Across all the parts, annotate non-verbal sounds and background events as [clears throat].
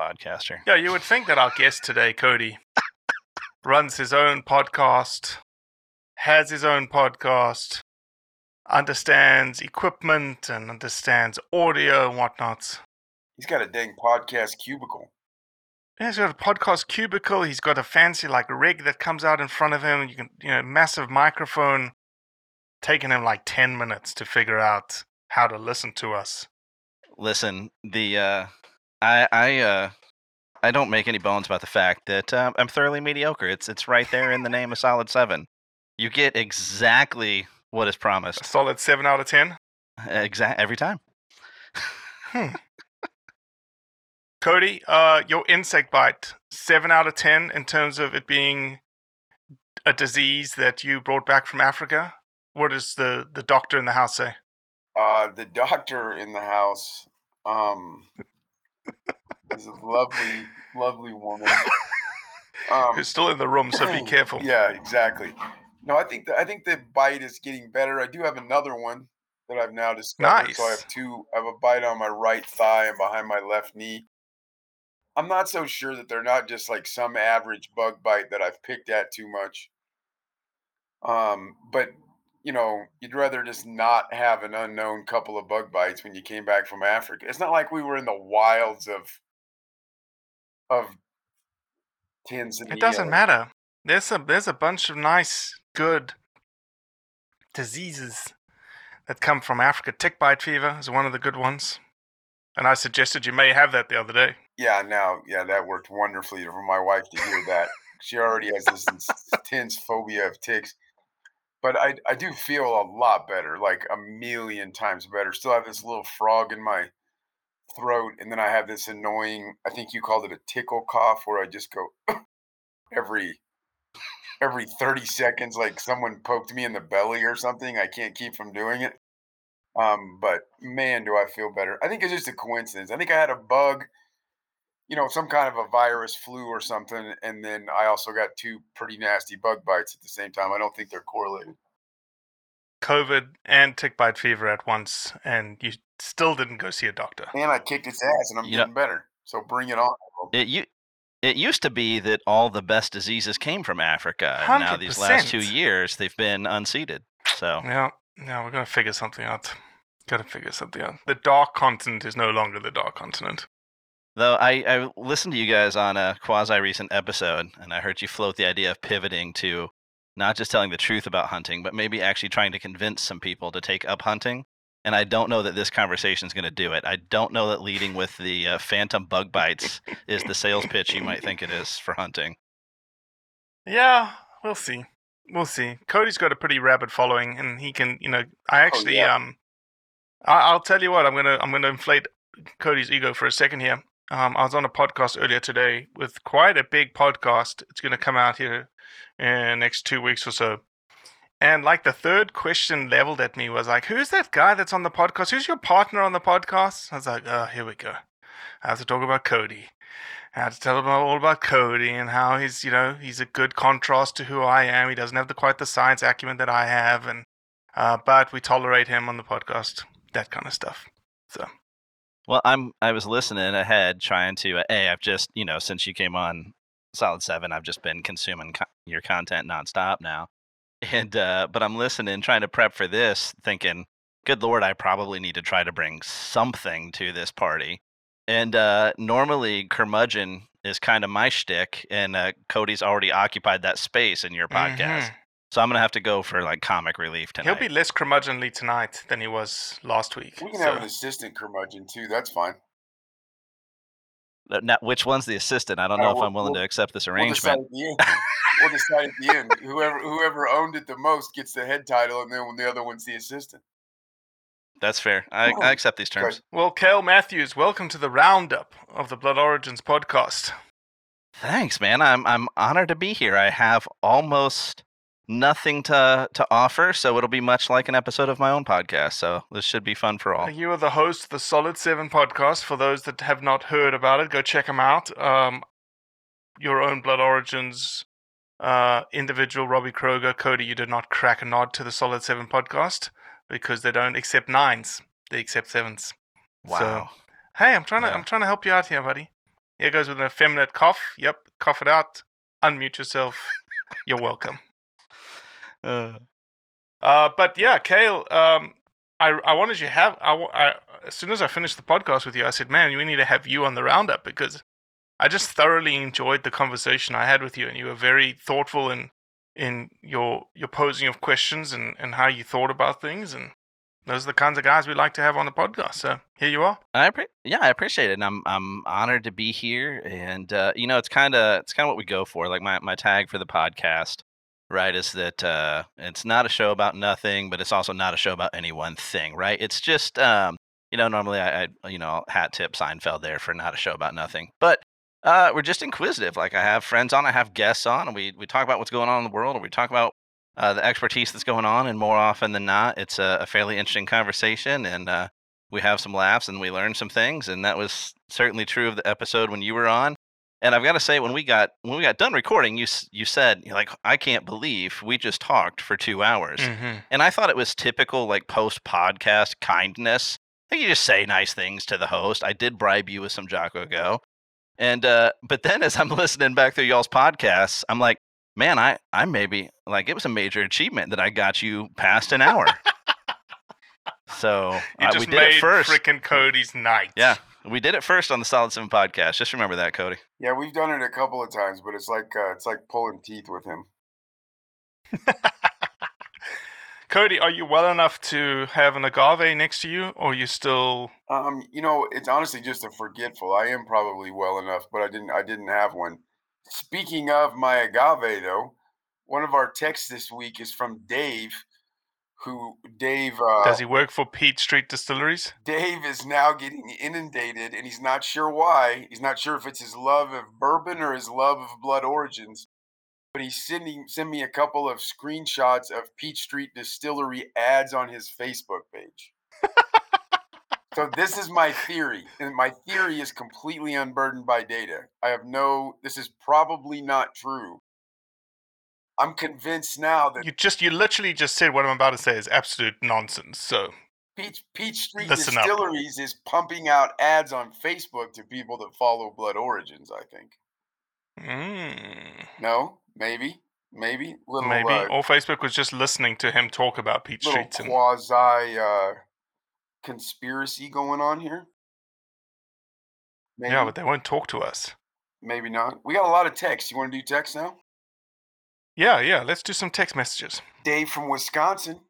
Podcaster. Yeah, you would think that our guest today, Cody, runs his own podcast, has his own podcast, understands equipment and understands audio and whatnot. He's got a dang podcast cubicle. Yeah, He's got a podcast cubicle. He's got a fancy like rig that comes out in front of him. You can, you know, massive microphone. Taking him like ten minutes to figure out how to listen to us. Listen, the uh, I I uh, I don't make any bones about the fact that uh, I'm thoroughly mediocre. It's it's right there in the name of Solid Seven. You get exactly what is A promised. solid seven out of ten. Exact every time. Hmm. Cody, uh, your insect bite, seven out of ten in terms of it being a disease that you brought back from Africa. What does the, the doctor in the house say? Uh, the doctor in the house um, is a lovely, lovely woman. [laughs] Um, Who's still in the room, so be [clears throat] careful. Yeah, exactly. No, I think the, I think the bite is getting better. I do have another one that I've now discovered. So I have two. I have a bite on my right thigh and behind my left knee. I'm not so sure that they're not just like some average bug bite that I've picked at too much. Um, but you know, you'd rather just not have an unknown couple of bug bites when you came back from Africa. It's not like we were in the wilds of of Tanzania. It doesn't matter. There's a there's a bunch of nice, good diseases that come from Africa. Tick bite fever is one of the good ones, and I suggested you may have that the other day. Yeah, now, yeah, that worked wonderfully for my wife to hear that. she already has this [laughs] intense phobia of ticks. But I, I do feel a lot better, like a million times better. Still have this little frog in my throat, and then I have this annoying, I think you called it a tickle cough, where I just go [coughs] every every 30 seconds, like someone poked me in the belly or something. I can't keep from doing it. Um, but man, do I feel better. I think it's just a coincidence. I think I had a bug you know, some kind of a virus, flu or something, and then I also got two pretty nasty bug bites at the same time. I don't think they're correlated. COVID and tick bite fever at once, and you still didn't go see a doctor. And I kicked its ass, and I'm You know- getting better. So bring it on. It you. It used to be that all the best diseases came from Africa, and now these last two years they've been unseated. So Yeah, yeah, we're gonna figure something out. Gotta figure something out. The dark continent is no longer the dark continent. Though I, I listened to you guys on a quasi recent episode, and I heard you float the idea of pivoting to not just telling the truth about hunting, but maybe actually trying to convince some people to take up hunting. and I don't know that this conversation is going to do it. I don't know that leading with the uh, phantom bug bites is the sales pitch you might think it is for hunting. Yeah, we'll see. We'll see. Cody's got a pretty rabid following, and he can, you know, I actually, yeah. um, I, I'll tell you what, I'm gonna, I'm gonna inflate Cody's ego for a second here. Um, I was on a podcast earlier today with quite a big podcast. It's gonna come out here in next two weeks or so. And like the third question leveled at me was like, "Who's that guy that's on the podcast? Who's your partner on the podcast?" I was like, "Oh, here we go. I have to talk about Cody. I have to tell him all about Cody and how he's, you know, he's a good contrast to who I am. He doesn't have the quite the science acumen that I have, and uh, but we tolerate him on the podcast. That kind of stuff. So Well, I'm I was listening ahead, trying to. Uh, a, I've just you know since you came on Solid Seven, I've just been consuming co- your content nonstop now, and uh, but I'm listening, trying to prep for this, thinking, good lord, I probably need to try to bring something to this party. And uh, normally, curmudgeon is kind of my shtick, and uh, Cody's already occupied that space in your podcast. Mhm. So I'm gonna have to go for like comic relief tonight. he'll be less curmudgeonly tonight than he was last week. We can so- have an assistant curmudgeon too. That's fine. Uh, Now, which one's the assistant? I don't Uh, know if we'll- I'm willing we'll- to accept this We'll decide arrangement. at the end. we'll decide at the end. Whoever whoever owned it the most gets the head title, and then when the other one's the assistant. That's fair. I, Oh, I accept these terms. Well, Cale Matthews, welcome to the roundup of the Blood Origins podcast. Thanks, man. I'm I'm honored to be here. I have almost nothing to to offer, so it'll be much like an episode of my own podcast. So this should be fun for all. You are the host of the Solid Seven podcast. For those that have not heard about it, go check them out. Um, your own Blood Origins uh, individual, Robbie Kroger, Cody, you did not crack a nod to the Solid Seven podcast because they don't accept nines; they accept sevens. Wow. Hey, I'm trying to Yeah. I'm trying to help you out here, buddy. Here goes with an effeminate cough. Yep, cough it out. Unmute yourself. [laughs] You're welcome. Uh, Uh, but yeah, Cale, um, I I wanted you to have. I, I as soon as I finished the podcast with you, I said, "Man, we need to have you on the roundup because I just thoroughly enjoyed the conversation I had with you, and you were very thoughtful in in your your posing of questions and and how you thought about things, and those are the kinds of guys we like to have on the podcast. So here you are. I appre- yeah, I appreciate it. And I'm I'm honored to be here. And uh, you know, it's kind of it's kind of what we go for. Like my my tag for the podcast, right, is that uh, it's not a show about nothing, but it's also not a show about any one thing, right? It's just um, you know, normally I, I you know hat tip Seinfeld there for not a show about nothing, but uh, we're just inquisitive. Like I have friends on, I have guests on, and we we talk about what's going on in the world, or we talk about uh, the expertise that's going on, and more often than not, it's a, a fairly interesting conversation, and uh, we have some laughs and we learn some things, and that was certainly true of the episode when you were on. And I've got to say, when we got when we got done recording, you you said like, I can't believe we just talked for two hours, Mm-hmm. and I thought it was typical like post podcast kindness. I think you just say nice things to the host. I did bribe you with some Jocko Go, and uh, but then as I'm [laughs] listening back through y'all's podcasts, I'm like, man, I I maybe like it was a major achievement that I got you past an hour. [laughs] so You uh, just we did made it first. frickin' Cody's night. Yeah, we did it first on the Solid Seven podcast. Just remember that, Cody. Yeah, we've done it a couple of times, but it's like uh, it's like pulling teeth with him. [laughs] Cody, are you well enough to have an agave next to you, or are you still? Um, you know, it's honestly just a forgetful. I am probably well enough, but I didn't. I didn't have one. Speaking of my agave, though, one of our texts this week is from Dave, who Dave. Uh, Does he work for Peach Street Distilleries? Dave is now getting inundated, and he's not sure why. He's not sure if it's his love of bourbon or his love of blood origins. But he's sending send me a couple of screenshots of Peach Street Distillery ads on his Facebook page. [laughs] so this is my theory, and my theory is completely unburdened by data. I have no. This is probably not true. I'm convinced now that You just, you literally just said what I'm about to say is absolute nonsense. So Peach Peach Street Listen up. Distilleries is pumping out ads on Facebook to people that follow Blood Origins. I think. mm, No, maybe, maybe little maybe, uh, or Facebook was just listening to him talk about little Street. Quasi uh, conspiracy going on here. Maybe, yeah, but they won't talk to us. maybe not. We got a lot of text. You want to do text now? Yeah, yeah. Let's do some text messages. Dave from Wisconsin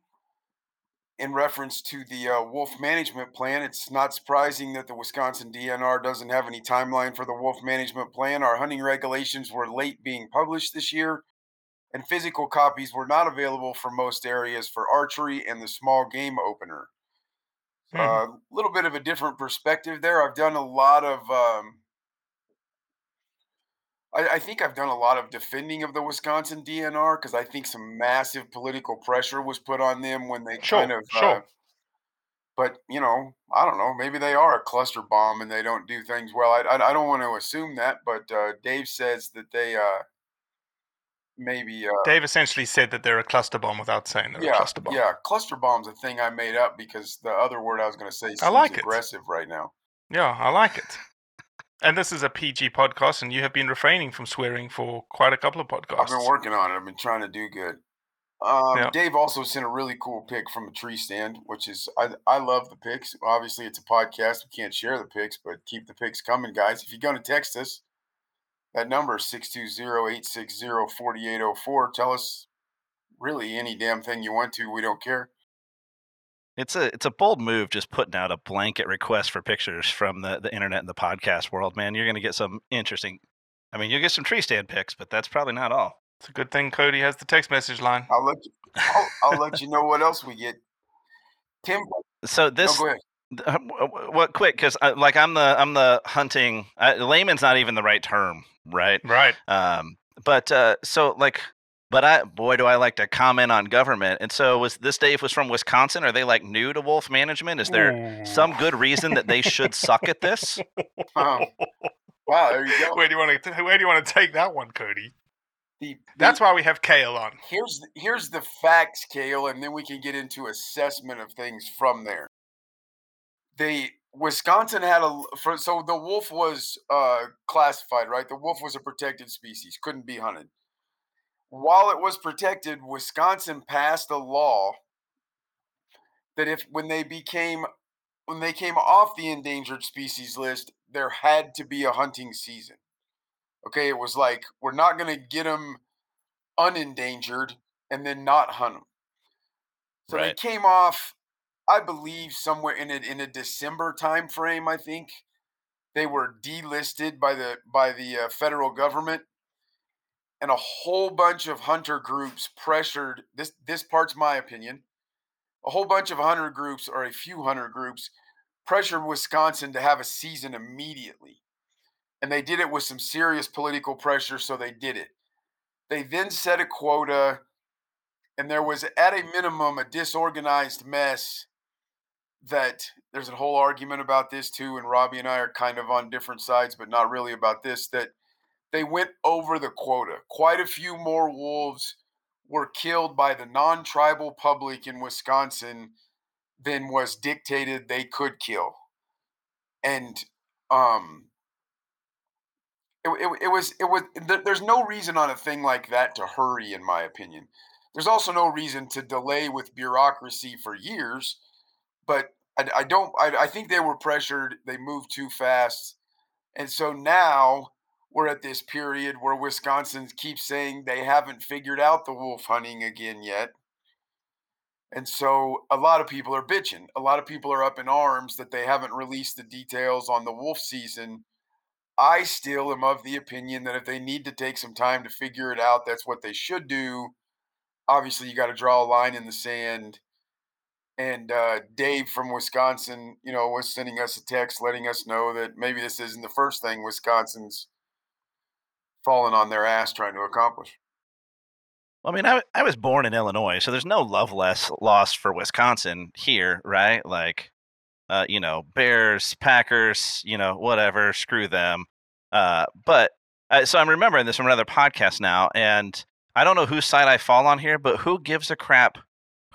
in reference to the uh, wolf management plan, it's not surprising that the Wisconsin DNR doesn't have any timeline for the wolf management plan. Our hunting regulations were late being published this year, and physical copies were not available for most areas for archery and the small game opener. A Mhm. uh, little bit of a different perspective there. I've done a lot of. Um, I, I think I've done a lot of defending of the Wisconsin DNR because I think some massive political pressure was put on them when they Sure, kind of. Uh, sure. but you know, I don't know. Maybe they are a cluster bomb and they don't do things well. I I, I don't want to assume that, but uh, Dave says that they uh, maybe. Uh, Dave essentially said that they're a cluster bomb without saying they're a yeah, cluster bomb. yeah, cluster bomb's a thing I made up because the other word I was going to say seems like it. aggressive right now. Yeah, I like it. And this is a PG podcast, and you have been refraining from swearing for quite a couple of podcasts. I've been working on it. I've been trying to do good. Um, Yeah. Dave also sent a really cool pic from a tree stand, which is I I love the pics. Obviously, it's a podcast. We can't share the pics, but keep the pics coming, guys. If you're going to text us, that number is 620-860-4804. Tell us really any damn thing you want to. We don't care. It's a it's a bold move just putting out a blanket request for pictures from the, the internet and the podcast world, man. You're gonna get some interesting I mean you'll get some tree stand pics, but that's probably not all. It's a good thing Cody has the text message line. I'll let you, I'll, I'll let you know what else we get. Tim, So no, this go ahead. th- uh, w- w- what quick because like I'm the I'm the hunting uh, layman's not even the right term, right? Right. Um, but uh, so like, but I boy do I like to comment on government. And so was this Dave was from Wisconsin? Are they like new to wolf management? Is there some good reason that they should suck at this? [laughs] Um, wow, there you go. Where do you want to? Where do you want to take that one, Cody? The- the- That's why we have Cale on. here's the, here's the facts, Cale, and then we can get into assessment of things from there. The Wisconsin had a for, so the wolf was uh, classified, right? The wolf was a protected species, couldn't be hunted. While it was protected, Wisconsin passed a law that if when they became when they came off the endangered species list, there had to be a hunting season. Okay, it was like we're not going to get them unendangered and then not hunt them. So Right. they came off, I believe, somewhere in a in a December time frame. I think they were delisted by the by the uh, federal government, and a whole bunch of hunter groups pressured this. This part's my opinion. A whole bunch of hunter groups or a few hunter groups pressured Wisconsin to have a season immediately, and they did it with some serious political pressure. So they did it. They then set a quota, and there was at a minimum a disorganized mess that there's a whole argument about this too, and Robbie and I are kind of on different sides, but not really about this. That they went over the quota. Quite a few more wolves were killed by the non-tribal public in Wisconsin than was dictated they could kill, and um, it, it, it was it was there's no reason on a thing like that to hurry in my opinion there's also no reason to delay with bureaucracy for years but i, I don't I, I think they were pressured they moved too fast and so now we're at this period where wisconsin keeps saying they haven't figured out the wolf hunting again yet and so a lot of people are bitching a lot of people are up in arms that they haven't released the details on the wolf season I still am of the opinion that if they need to take some time to figure it out, that's what they should do. Obviously, you got to draw a line in the sand. And uh, Dave from Wisconsin, you know, was sending us a text letting us know that maybe this isn't the first thing Wisconsin's fallen on their ass trying to accomplish. Well, I mean, I, I was born in Illinois, so there's no love less lost for Wisconsin here, right? Like, uh, you know, Bears, Packers, you know, whatever, screw them. Uh, but uh, so I'm remembering this from another podcast now, and I don't know whose side I fall on here, but who gives a crap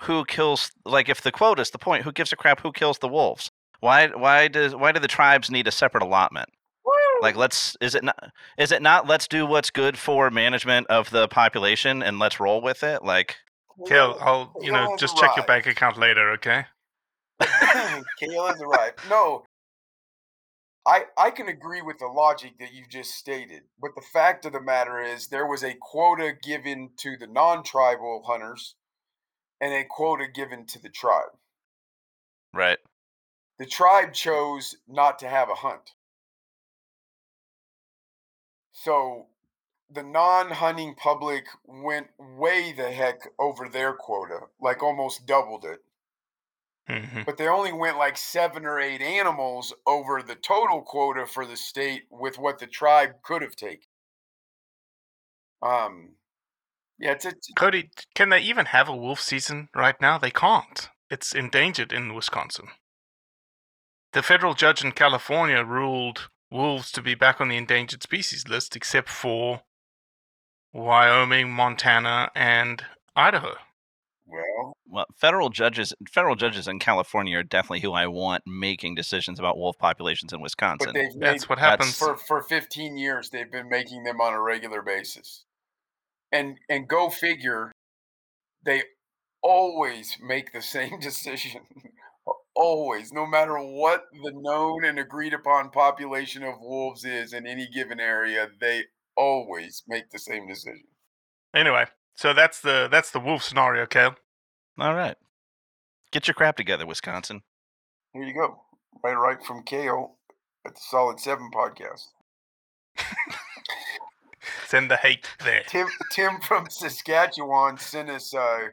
who kills? Like, if the quote is the point, who gives a crap who kills the wolves? Why? Why does? Why do the tribes need a separate allotment? Like, let's. Is it not? Is it not? Let's do what's good for management of the population, and let's roll with it. Like, Cale, I'll you know Cale just check your bank account later, okay? [laughs] Cale has arrived. No, I I can agree with the logic that you just stated, but the fact of the matter is there was a quota given to the non-tribal hunters and a quota given to the tribe. Right. The tribe chose not to have a hunt. So the non-hunting public went way the heck over their quota, like almost doubled it. hmm But they only went like seven or eight animals over the total quota for the state with what the tribe could have taken. Um, yeah, it's, it's Cody, can they even have a wolf season right now? They can't. It's endangered in Wisconsin. The federal judge in California ruled wolves to be back on the endangered species list, except for Wyoming, Montana, and Idaho. well, Well, federal judges, federal judges in California are definitely who I want making decisions about wolf populations in Wisconsin. but they've That's made what That's- happens. for for 15 years they've been making them on a regular basis and and go figure they always make the same [laughs] decision always no matter what the known and agreed upon population of wolves is in any given area they always make the same decision Anyway, so that's the that's the wolf scenario, Cale. All right. Get your crap together, Wisconsin. here you go right right from Cale at the solid seven podcast Send the hate there. Tim Tim from Saskatchewan sent us a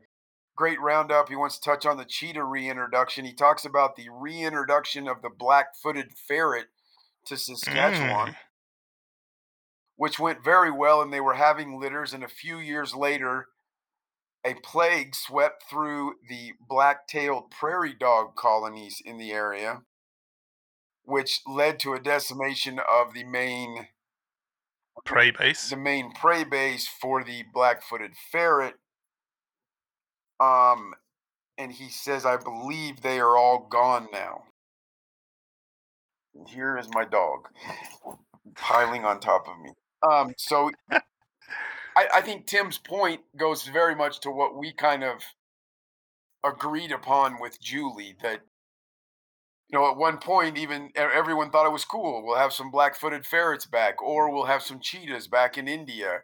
great roundup. He wants to touch on the cheetah reintroduction. He talks about the reintroduction of the black-footed ferret to Saskatchewan, Mm. which went very well, and they were having litters. And a few years later, a plague swept through the black-tailed prairie dog colonies in the area, which led to a decimation of the main Prey base. the main prey base for the black-footed ferret. Um, and he says, I believe they are all gone now. And here is my dog piling on top of me. Um, so [laughs] I, I think Tim's point goes very much to what we kind of agreed upon with Julie that you know, at one point, even everyone thought it was cool. We'll have some black-footed ferrets back, or we'll have some cheetahs back in India.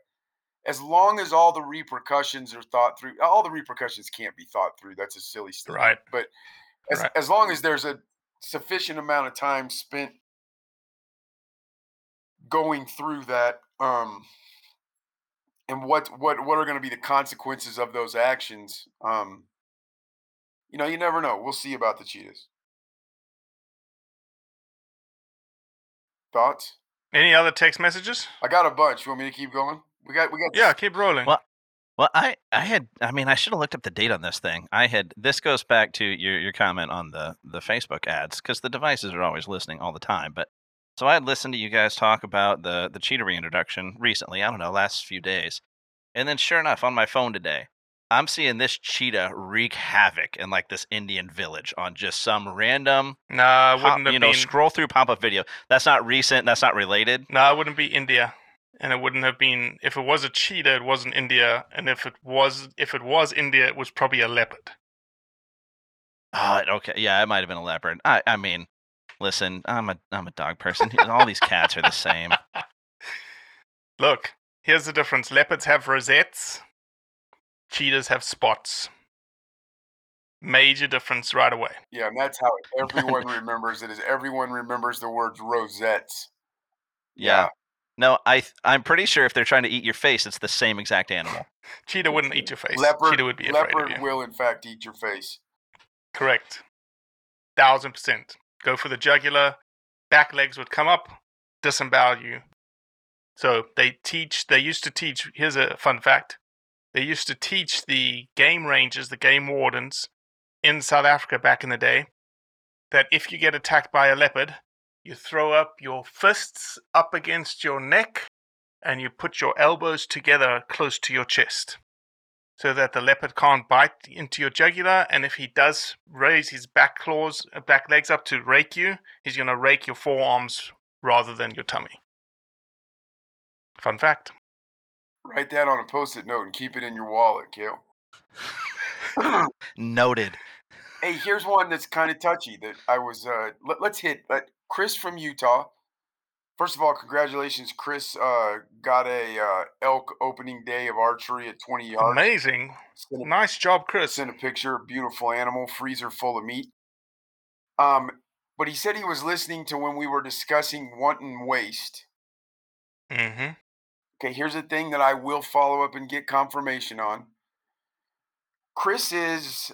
As long as all the repercussions are thought through, all the repercussions can't be thought through. That's a silly statement. Right. But as, Right. as long as there's a sufficient amount of time spent going through that, um, and what what what are going to be the consequences of those actions, um, you know, you never know. We'll see about the cheetahs. Thoughts? Any other text messages? I got a bunch. You want me to keep going? We got we got Yeah, keep rolling. Well, Well, I, I had, I mean, I should have looked up the date on this thing. I had, this goes back to your, your comment on the, the Facebook ads, because the devices are always listening all the time. But so I had listened to you guys talk about the, the cheetah reintroduction recently, I don't know, last few days. And then sure enough, on my phone today, I'm seeing this cheetah wreak havoc in like this Indian village on just some random, Nah, it wouldn't have you know, been. scroll through pop up video. That's not recent. That's not related. No, it wouldn't be India, and it wouldn't have been. If it was a cheetah, it wasn't India, and if it was, if it was India, it was probably a leopard. Oh, okay. Yeah, it might have been a leopard. I, I mean, listen, I'm a, I'm a dog person. All these cats are the same. [laughs] Look, here's the difference: leopards have rosettes, cheetahs have spots. Major difference right away. Yeah, and that's how [laughs] everyone remembers it. Is everyone remembers the words rosettes? Yeah. No, I I'm pretty sure if they're trying to eat your face, it's the same exact animal. Cheetah wouldn't eat your face. Leopard, cheetah would be afraid leopard of you. will in fact eat your face. Correct. Thousand percent. Go for the jugular. Back legs would come up, disembowel you. So they teach, they used to teach, here's a fun fact. They used to teach the game rangers, the game wardens in South Africa back in the day, that if you get attacked by a leopard, you throw up your fists up against your neck and you put your elbows together close to your chest so that the leopard can't bite into your jugular. And if he does raise his back claws, uh, back legs up to rake you, he's going to rake your forearms rather than your tummy. Fun fact. Write that on a post-it note and keep it in your wallet, Cale. [laughs] Noted. Hey, here's one that's kind of touchy that I was. Uh, let, us hit. Let, Chris from Utah. First of all, congratulations, Chris. Uh, got a uh, elk opening day of archery at 20 yards. Amazing. A, Nice job, Chris. sent a picture. Beautiful animal, freezer full of meat. Um, but he said he was listening to when we were discussing wanton waste. Mm-hmm. Okay, here's a thing that I will follow up and get confirmation on. Chris is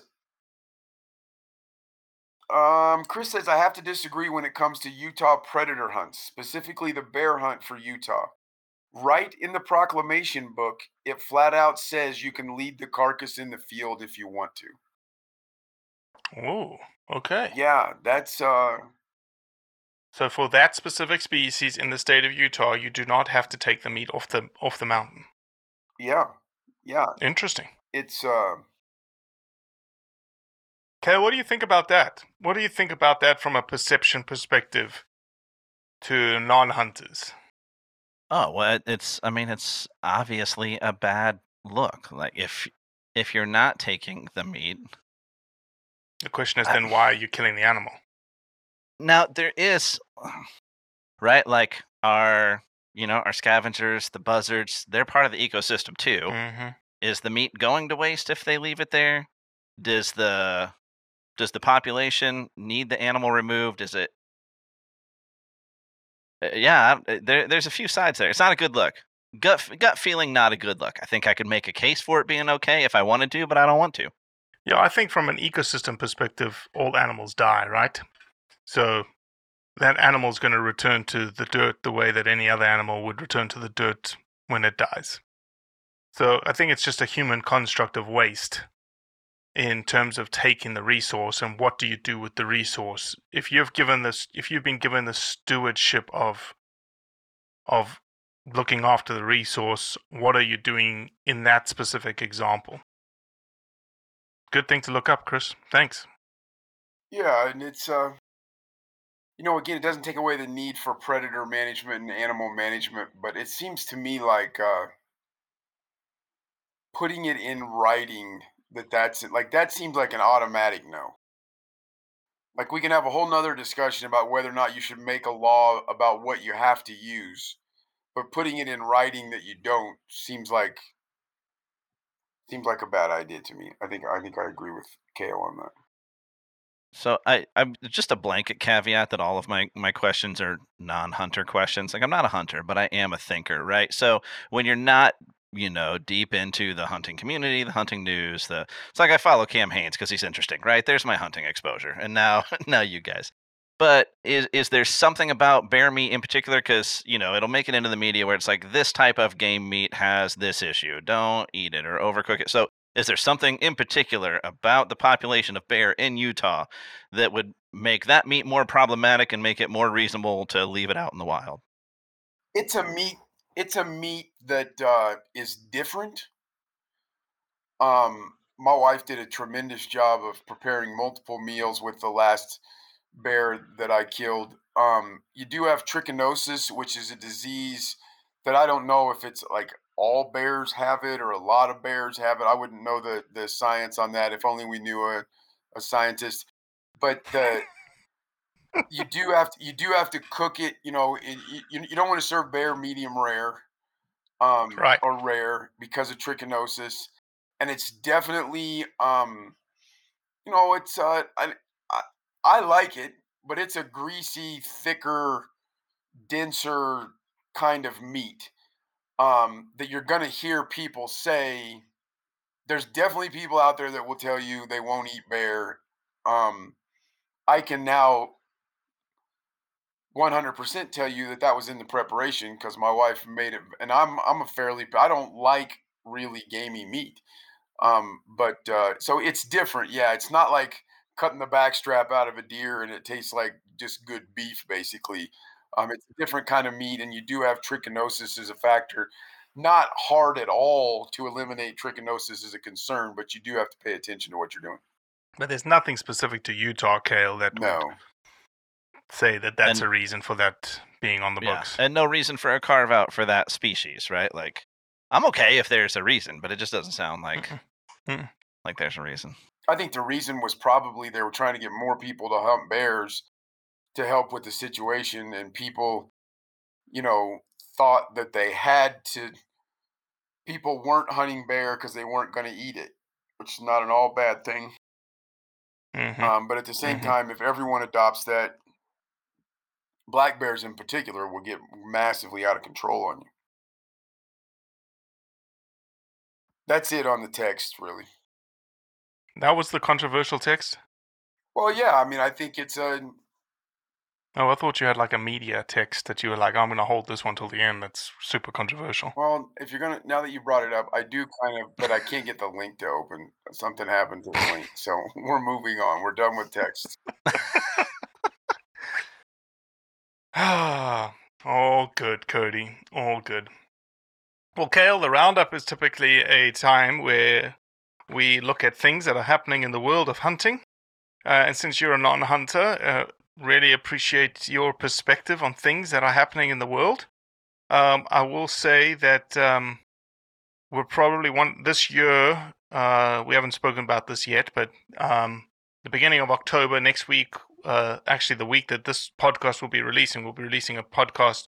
um, Chris says I have to disagree when it comes to Utah predator hunts, specifically the bear hunt for Utah. Right in the proclamation book, it flat out says you can lead the carcass in the field if you want to. Oh, okay. Yeah, that's uh So for that specific species in the state of Utah, you do not have to take the meat off the off the mountain. yeah. Yeah, Interesting. it's uh Cale, what do you think about that? What do you think about that from a perception perspective to non-hunters? Oh well, it's. I mean, it's obviously a bad look. Like if if you're not taking the meat, The question is I- then why are you killing the animal? now there is, right? Like our you know our scavengers, the buzzards, they're part of the ecosystem too. Mm-hmm. Is the meat going to waste if they leave it there? Does the does the population need the animal removed? Is it? Uh, Yeah, uh, there, there's a few sides there. It's not a good look. Gut gut feeling, not a good look. I think I could make a case for it being okay if I wanted to, but I don't want to. Yeah, I think from an ecosystem perspective, all animals die, right? So that animal's going to return to the dirt the way that any other animal would return to the dirt when it dies. So I think it's just a human construct of waste in terms of taking the resource and what do you do with the resource. If you've given this if you've been given the stewardship of of looking after the resource, what are you doing in that specific example? Good thing to look up, Chris. Thanks. Yeah, and it's uh you know, again, it doesn't take away the need for predator management and animal management, but it seems to me like uh putting it in writing that that's it. Like that seems like an automatic no. Like we can have a whole nother discussion about whether or not you should make a law about what you have to use, but putting it in writing that you don't seems like seems like a bad idea to me. I think I think I agree with Cale on that. So I, I'm just a blanket caveat that all of my my questions are non-hunter questions. Like I'm not a hunter, but I am a thinker, right? So when you're not, you know, deep into the hunting community, the hunting news, the it's like I follow Cam Hanes because he's interesting, right? There's my hunting exposure, and now [laughs] now you guys. But is is there something about bear meat in particular? Because you know it'll make it into the media where it's like this type of game meat has this issue. Don't eat it or overcook it. So is there something in particular about the population of bear in Utah that would make that meat more problematic and make it more reasonable to leave it out in the wild? it's a meat it's a meat that uh, is different. Um my wife did a tremendous job of preparing multiple meals with the last bear that i killed. Um you do have trichinosis which is a disease that i don't know if it's like all bears have it or a lot of bears have it. I wouldn't know the the science on that if only we knew a, a scientist. But the you do have to you do have to cook it. You know, it, you, you don't want to serve bear medium rare, um, Right. or rare because of trichinosis, and it's definitely, um, you know, it's uh, I, I I like it, but it's a greasy, thicker, denser kind of meat um, that you're gonna hear people say. There's definitely people out there that will tell you they won't eat bear. Um, I can now 100% tell you that that was in the preparation because my wife made it and i'm i'm a fairly i don't like really gamey meat um but uh so it's different yeah it's not like cutting the back strap out of a deer and it tastes like just good beef basically. Um it's a different kind of meat and you do have trichinosis as a factor. Not hard at all to eliminate trichinosis as a concern but you do have to pay attention to what you're doing. But there's nothing specific to Utah, Cale, that no say that that's And- a reason for that being on the Yeah, books. and no reason for a carve out for that species, right? Like, I'm okay if there's a reason, but it just doesn't sound like Mm-mm. Mm-mm. like there's a reason. I think the reason was probably they were trying to get more people to hunt bears to help with the situation, and people, you know, thought that they had to. People weren't hunting bear because they weren't going to eat it, which is not an all bad thing. Mhm. Um, but at the same Mhm. time, if everyone adopts that, black bears in particular will get massively out of control on you. That's it on the text, really. That was the controversial text. Well, yeah, I mean, I think it's a Oh, I thought you had like a media text that you were like, I'm going to hold this one till the end. That's super controversial. well. If you're gonna now that you brought it up, I do kind of, but I can't get the link to open. Something happened to the link, so [laughs] we're moving on. We're done with text. [laughs] Ah, all good, Cody. All good. Well, Cale, the roundup is typically a time where we look at things that are happening in the world of hunting. Uh, and since you're a non hunter, uh, really appreciate your perspective on things that are happening in the world. Um, I will say that um, we're probably one this year. Uh, we haven't spoken about this yet, but um, the beginning of October next week, uh, actually the week that this podcast will be releasing, we'll be releasing a podcast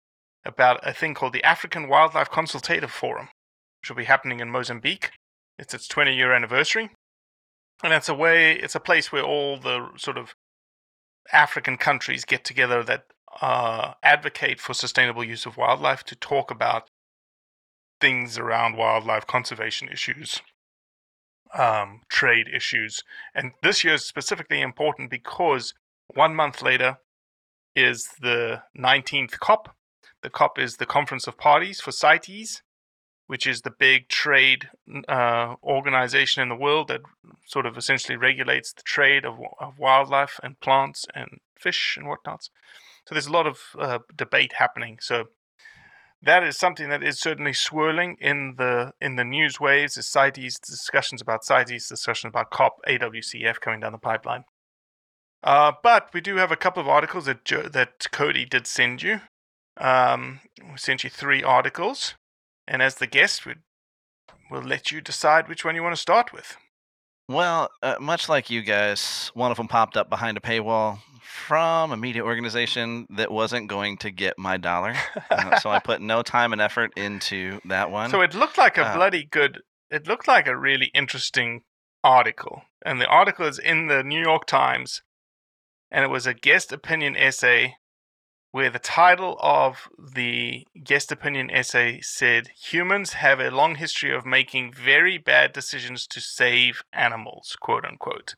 about a thing called the African Wildlife Consultative Forum, which will be happening in Mozambique. It's its 20 year anniversary. And it's a way, it's a place where all the sort of African countries get together that uh, advocate for sustainable use of wildlife to talk about things around wildlife conservation issues, um, trade issues. And this year is specifically important because one month later is the 19th COP. The COP is the Conference of Parties for CITES, which is the big trade uh, organization in the world that sort of essentially regulates the trade of, of wildlife and plants and fish and whatnots. So there's a lot of uh, debate happening. So that is something that is certainly swirling in the in the news waves. Is CITES discussions about CITES, discussions about COP, AWCF coming down the pipeline. Uh, but we do have a couple of articles that jo- that Cody did send you. Um, we sent you three articles, and as the guest, we we'll let you decide which one you want to start with. Well, uh, much like you guys, one of them popped up behind a paywall from a media organization that wasn't going to get my dollar. Uh, so I put no time and effort into that one. So it looked like a Uh, bloody good. It looked like a really interesting article, and the article is in the New York Times, and it was a guest opinion essay, where the title of the guest opinion essay said, "Humans have a long history of making very bad decisions to save animals," quote unquote.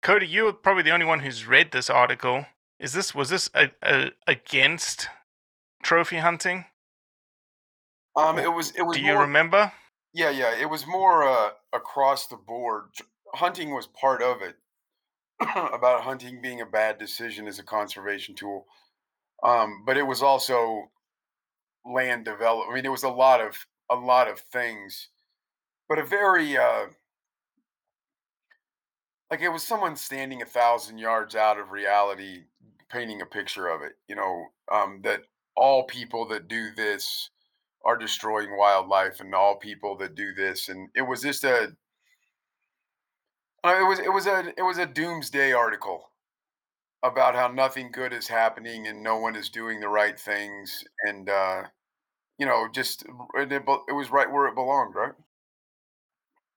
Cody, you're probably the only one who's read this article. Is this was this a, a, against trophy hunting? Um, it was it was Do you more, remember? Yeah, yeah, it was more uh, across the board. Hunting was part of it. [coughs] about hunting being a bad decision as a conservation tool, um, but it was also land development. I mean, it was a lot of a lot of things, but a very uh, like it was someone standing a thousand yards out of reality, painting a picture of it. You know, um, that all people that do this are destroying wildlife, and all people that do this, and it was just a. uh, It was it was a it was a doomsday article about how nothing good is happening and no one is doing the right things, and uh, you know, just it, it was right where it belonged, right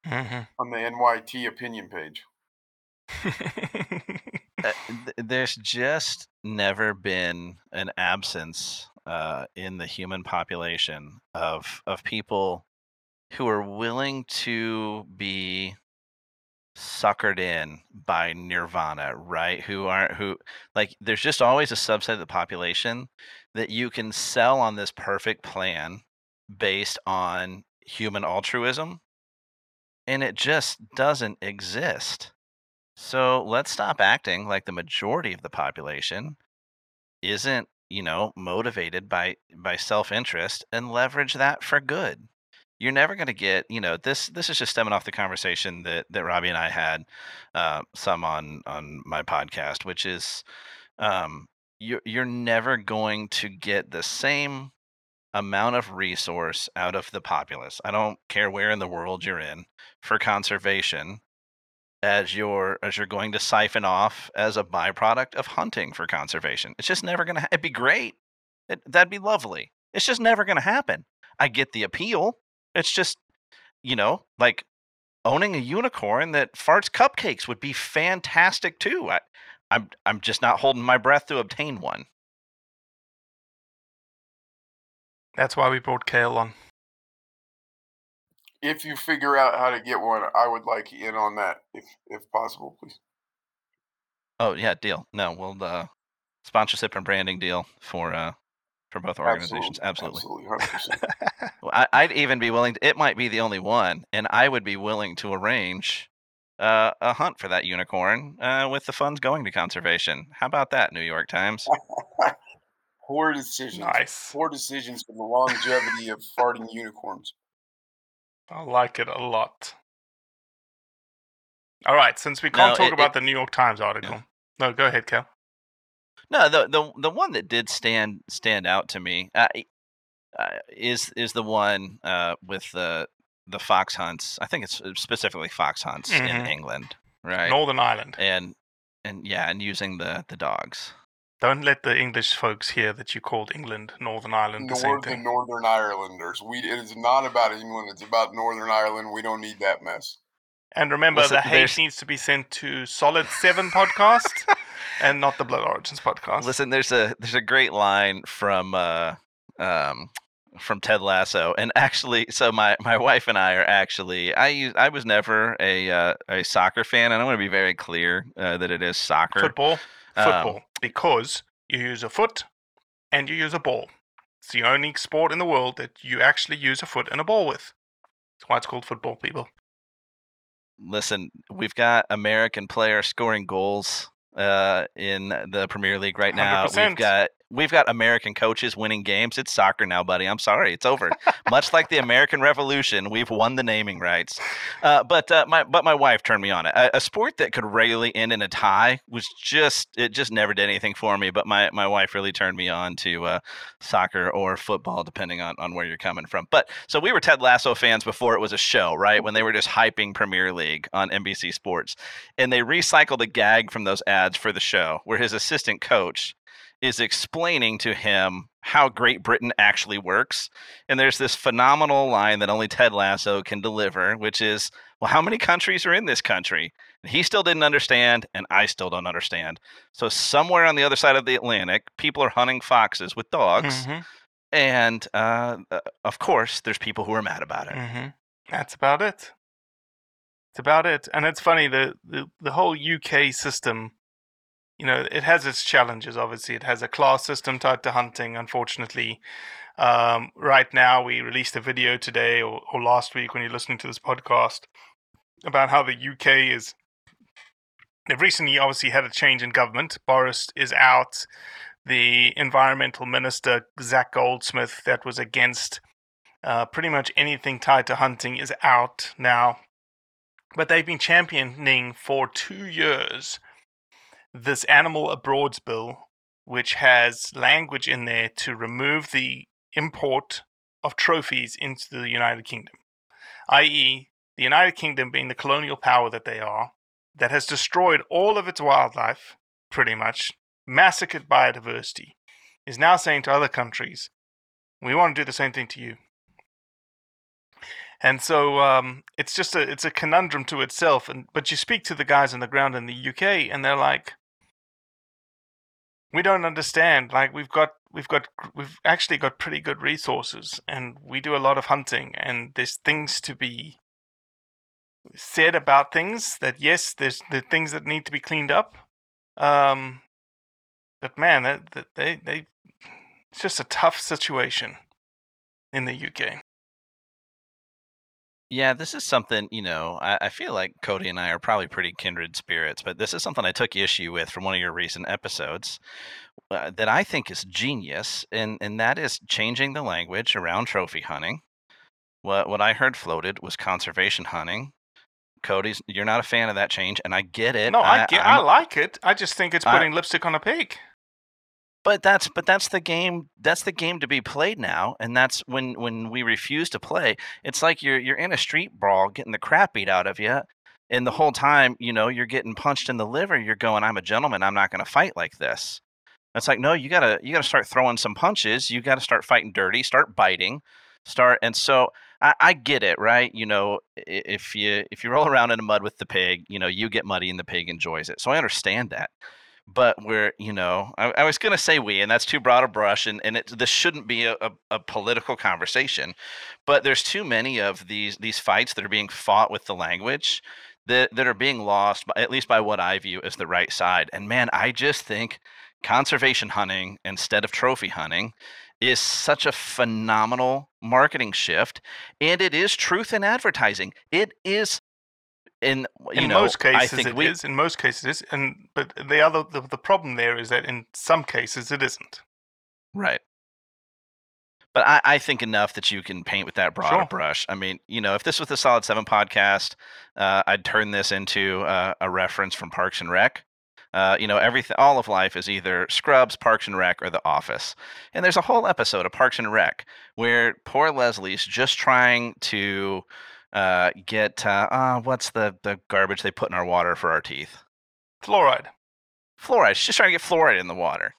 Mm-hmm. on the NYT opinion page. Uh, [laughs] th- there's just never been an absence uh, in the human population of of people who are willing to be suckered in by nirvana right who aren't who like there's just always a subset of the population that you can sell on this perfect plan based on human altruism and it just doesn't exist so let's stop acting like the majority of the population isn't, you know, motivated by by self-interest and leverage that for good. You're never going to get, you know, this this is just stemming off the conversation that that Robbie and I had uh, some on on my podcast, which is um, you're you're never going to get the same amount of resource out of the populace. I don't care where in the world you're in for conservation as you're as you're going to siphon off as a byproduct of hunting for conservation. It's just never going to. Ha- it'd be great. It, that'd be lovely. It's just never going to happen. I get the appeal. It's just, you know, like owning a unicorn that farts cupcakes would be fantastic too. I, I'm I'm just not holding my breath to obtain one. That's why we brought Cale on. If you figure out how to get one, I would like in on that, if if possible, please. Oh yeah, deal. No, we'll uh, sponsorship and branding deal for uh, for both organizations. Absolutely. Absolutely, 100%. [laughs] Well, I, I'd even be willing. To, it might be the only one, and I would be willing to arrange uh, a hunt for that unicorn uh, with the funds going to conservation. How about that, New York Times? [laughs] Poor decisions. Nice. Poor decisions for the longevity of farting unicorns. I like it a lot. All right, since we can't No, talk it- about it- the New York Times article. No, go ahead, Cale. No, the the the one that did stand stand out to me uh, uh, is is the one uh, with the the fox hunts. I think it's specifically fox hunts in Mhm. England, right? Northern Ireland. and and yeah, and using the the dogs. Don't let the English folks hear that you called England Northern Ireland the same Northern thing. Northern Irelanders. We it is not about England. It's about Northern Ireland. We don't need that mess. And remember, Listen, the hate there's- needs to be sent to Solid Seven podcast [laughs] [laughs] and not the Blood Origins podcast. Listen, there's a there's a great line from uh um from Ted Lasso, and actually, so my my wife and I are actually I use I was never a uh, a soccer fan, and I want to be very clear uh, that it is soccer. Football, Um, football, because you use a foot and you use a ball. It's the only sport in the world that you actually use a foot and a ball with. That's why it's called football, people. Listen, we've got American players scoring goals uh, in the Premier League right now. we 100%. have got we've got American coaches winning games. It's soccer now, buddy. I'm sorry, it's over. Much like the American Revolution, we've won the naming rights. Uh, but uh, my but my wife turned me on it. A, a sport that could regularly end in a tie was just it just never did anything for me. But my, my wife really turned me on to uh, soccer or football, depending on, on where you're coming from. But so we were Ted Lasso fans before it was a show, right? When they were just hyping Premier League on NBC Sports, and they recycled a gag from those ads for the show, where his assistant coach is explaining to him how Great Britain actually works. And there's this phenomenal line that only Ted Lasso can deliver, which is, well, how many countries are in this country? And he still didn't understand, and I still don't understand. So, somewhere on the other side of the Atlantic, people are hunting foxes with dogs. Mhm, And uh, uh, of course, there's people who are mad about it. mhm. That's about it. It's about it. And it's funny, the, the, the whole UK system, you know, it has its challenges, obviously. It has a class system tied to hunting, unfortunately. Um, right now, we released a video today or, or last week when you're listening to this podcast about how the UK is. They've recently obviously had a change in government. Boris is out. The environmental minister, Zac Goldsmith, that was against uh, pretty much anything tied to hunting, is out now. But they've been championing for two years this Animals Abroad bill, which has language in there to remove the import of trophies into the United Kingdom, i.e., the United Kingdom being the colonial power that they are, that has destroyed all of its wildlife, pretty much, massacred biodiversity, is now saying to other countries, we want to do the same thing to you. And so um, it's just a it's a conundrum to itself. And but you speak to the guys on the ground in the UK, and they're like, we don't understand. Like we've got we've got we've actually got pretty good resources, and we do a lot of hunting, and there's things to be said about things that yes, there's the things that need to be cleaned up. Um, but man, that, that they they it's just a tough situation in the UK. Yeah, this is something, you know, I, I feel like Cody and I are probably pretty kindred spirits, but this is something I took issue with from one of your recent episodes uh, that I think is genius, and, and that is changing the language around trophy hunting. What, what I heard floated was conservation hunting. Cody's, you're not a fan of that change, and I get it. No, I, get, I I'm- like it. I just think it's I- putting lipstick on a pig. But that's but that's the game. That's the game to be played now, and that's when when we refuse to play. It's like you're you're in a street brawl, getting the crap beat out of you, and the whole time, you know, you're getting punched in the liver. You're going, "I'm a gentleman. I'm not going to fight like this." It's like, no, you gotta you gotta start throwing some punches. You got to start fighting dirty. Start biting. Start and so I, I get it, right? You know, if you if you roll around in the mud with the pig, you know, you get muddy and the pig enjoys it. So I understand that. But we're, you know, I, I was going to say we, and that's too broad a brush, and, and it, this shouldn't be a, a, a political conversation. But there's too many of these these fights that are being fought with the language that, that are being lost, by, at least by what I view as the right side. And man, I just think conservation hunting instead of trophy hunting is such a phenomenal marketing shift and it is truth in advertising it is in you in know most I cases think it we is. In most cases it is. And but the other the, the problem there is that in some cases it isn't. right but I, I think enough that you can paint with that broad Sure. brush. I mean, you know, if this was the Solid Seven podcast, uh, I'd turn this into uh, a reference from Parks and Rec. Uh, you know, everything, all of life is either Scrubs, Parks and Rec, or The Office. And there's a whole episode of Parks and Rec where poor Leslie's just trying to uh, get uh, uh, what's the the garbage they put in our water for our teeth? Fluoride. fluoride. She's just trying to get fluoride in the water.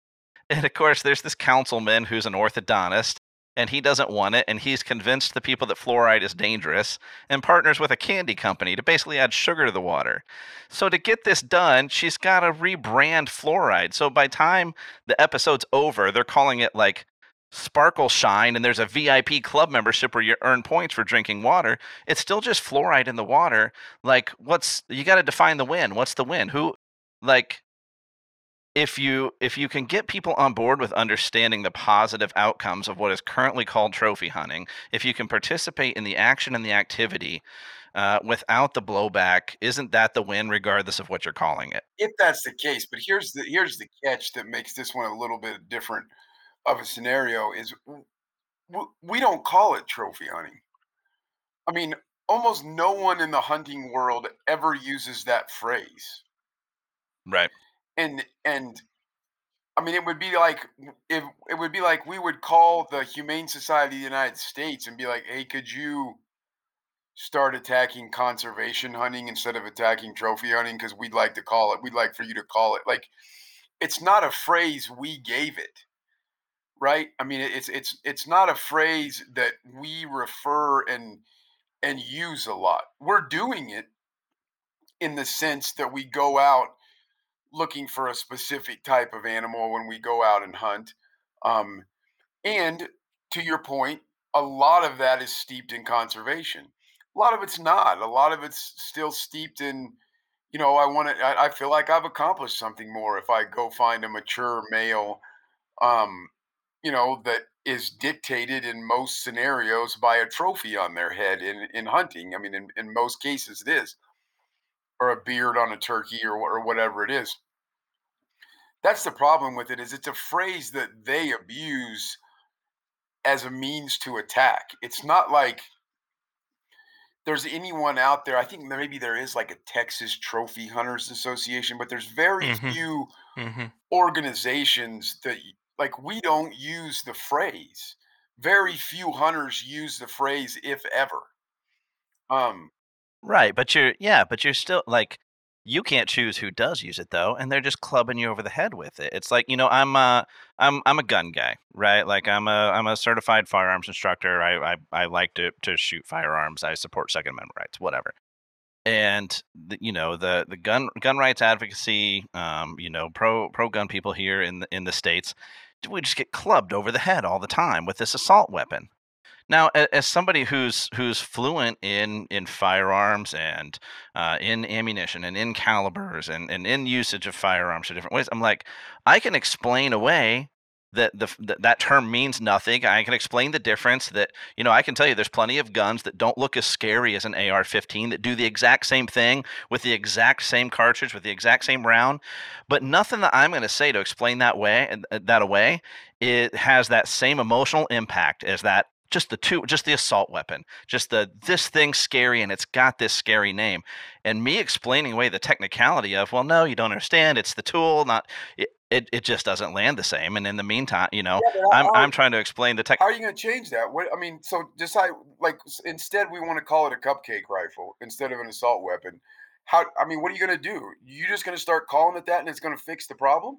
And of course, there's this councilman who's an orthodontist, and he doesn't want it, and he's convinced the people that fluoride is dangerous and partners with a candy company to basically add sugar to the water. So to get this done, she's got to rebrand fluoride. So by time the episode's over, they're calling it like Sparkle Shine, and there's a VIP club membership where you earn points for drinking water. It's still just fluoride in the water. Like, what's you got to define the win? What's the win? Who, like, if you if you can get people on board with understanding the positive outcomes of what is currently called trophy hunting, if you can participate in the action and the activity uh, without the blowback, isn't that the win, regardless of what you're calling it? if that's the case, but here's the here's the catch that makes this one a little bit different of a scenario is we don't call it trophy hunting. I mean, almost no one in the hunting world ever uses that phrase. Right. And and I mean, it would be like if it would be like we would call the Humane Society of the United States and be like, "Hey, could you start attacking conservation hunting instead of attacking trophy hunting? Because we'd like to call it. We'd like for you to call it like it's not a phrase we gave it, right? I mean, it's it's it's not a phrase that we refer and and use a lot. We're doing it in the sense that we go out looking for a specific type of animal when we go out and hunt. Um, and to your point, a lot of that is steeped in conservation. A lot of it's not. A lot of it's still steeped in, you know, I want to, I, I feel like I've accomplished something more if I go find a mature male, um, you know, that is dictated in most scenarios by a trophy on their head in, in hunting. I mean, in, in most cases it is, or a beard on a turkey or, or whatever it is that's the problem with it is it's a phrase that they abuse as a means to attack it's not like there's anyone out there i think maybe there is like a texas trophy hunters association but there's very Mhm. few Mm-hmm. organizations that like we don't use the phrase very few hunters use the phrase if ever um Right, but you're yeah, but you're still like you can't choose who does use it though, and they're just clubbing you over the head with it. It's like you know I'm uh I'm I'm a gun guy, right? Like I'm a I'm a certified firearms instructor. I I, I like to to shoot firearms. I support Second Amendment rights, whatever. And the, you know the the gun gun rights advocacy, um, you know pro pro gun people here in the, in the states, we just get clubbed over the head all the time with this assault weapon. Now, as somebody who's who's fluent in in firearms and uh, in ammunition and in calibers and, and in usage of firearms in different ways, I'm like, I can explain away that the that term means nothing. I can explain the difference. That you know, I can tell you, there's plenty of guns that don't look as scary as an AR-15 that do the exact same thing with the exact same cartridge with the exact same round, but nothing that I'm going to say to explain that way uh, that away it has that same emotional impact as that just the two just the assault weapon just the this thing's scary and it's got this scary name and me explaining away the technicality of well no you don't understand it's the tool not it it, it just doesn't land the same and in the meantime you know Yeah, i'm i'm trying to explain the tech How are you going to change that? What I mean, so decide like instead we want to call it a cupcake rifle instead of an assault weapon. How I mean, what are you going to do? You just going to start calling it that and it's going to fix the problem?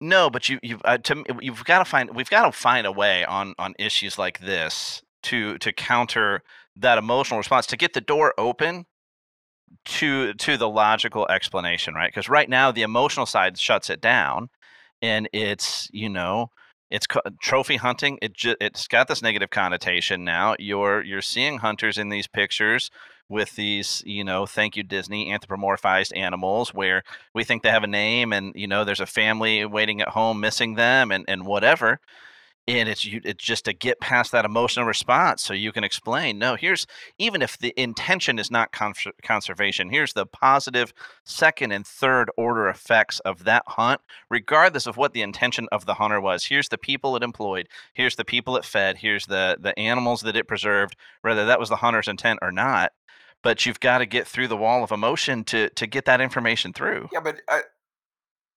No, but you you've uh, to, you've got to find we've got to find a way on on issues like this to to counter that emotional response to get the door open to to the logical explanation, right? Because right now the emotional side shuts it down, and it's you know it's trophy hunting. It ju- it's got this negative connotation now. You're you're seeing hunters in these pictures with these, you know, thank you Disney anthropomorphized animals where we think they have a name and you know there's a family waiting at home missing them and and whatever and it's you it's just to get past that emotional response so you can explain no here's even if the intention is not cons- conservation here's the positive second and third order effects of that hunt regardless of what the intention of the hunter was. Here's the people it employed here's the people it fed here's the the animals that it preserved whether that was the hunter's intent or not but you've got to get through the wall of emotion to to get that information through. Yeah but i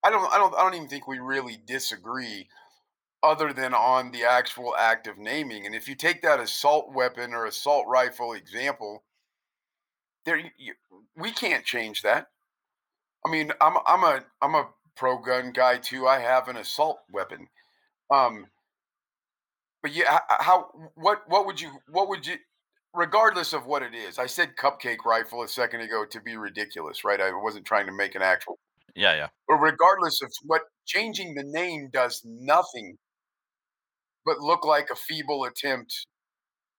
i don't i don't i don't even think we really disagree other than on the actual act of naming. And if you take that assault weapon or assault rifle example, there you, we can't change that. I mean, I'm I'm a I'm a pro gun guy too. I have an assault weapon. Um but yeah, how what what would you what would you regardless of what it is. I said cupcake rifle a second ago to be ridiculous, right? I wasn't trying to make an actual yeah, yeah. But regardless of what changing the name does nothing but look like a feeble attempt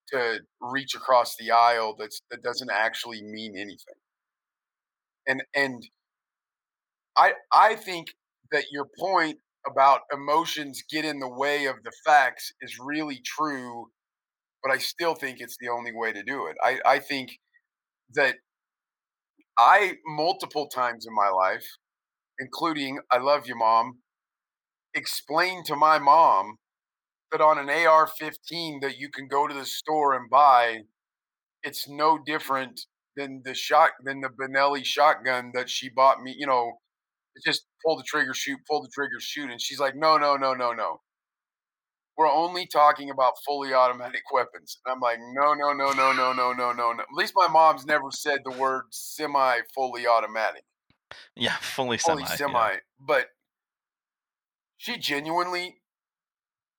to reach across the aisle that's that doesn't actually mean anything. And and I I think that your point about emotions get in the way of the facts is really true, but I still think it's the only way to do it. I, I think that I multiple times in my life, including I love you, mom, explained to my mom that on an AR-15 that you can go to the store and buy, it's no different than the shot than the Benelli shotgun that she bought me. You know, just pull the trigger, shoot, pull the trigger, shoot, and she's like, no, no, no, no, no. We're only talking about fully automatic [laughs] weapons. And I'm like, no, no, no, no, no, no, no, no, no. At least my mom's never said the word semi fully automatic. Yeah, fully, fully semi. semi. Yeah. But she genuinely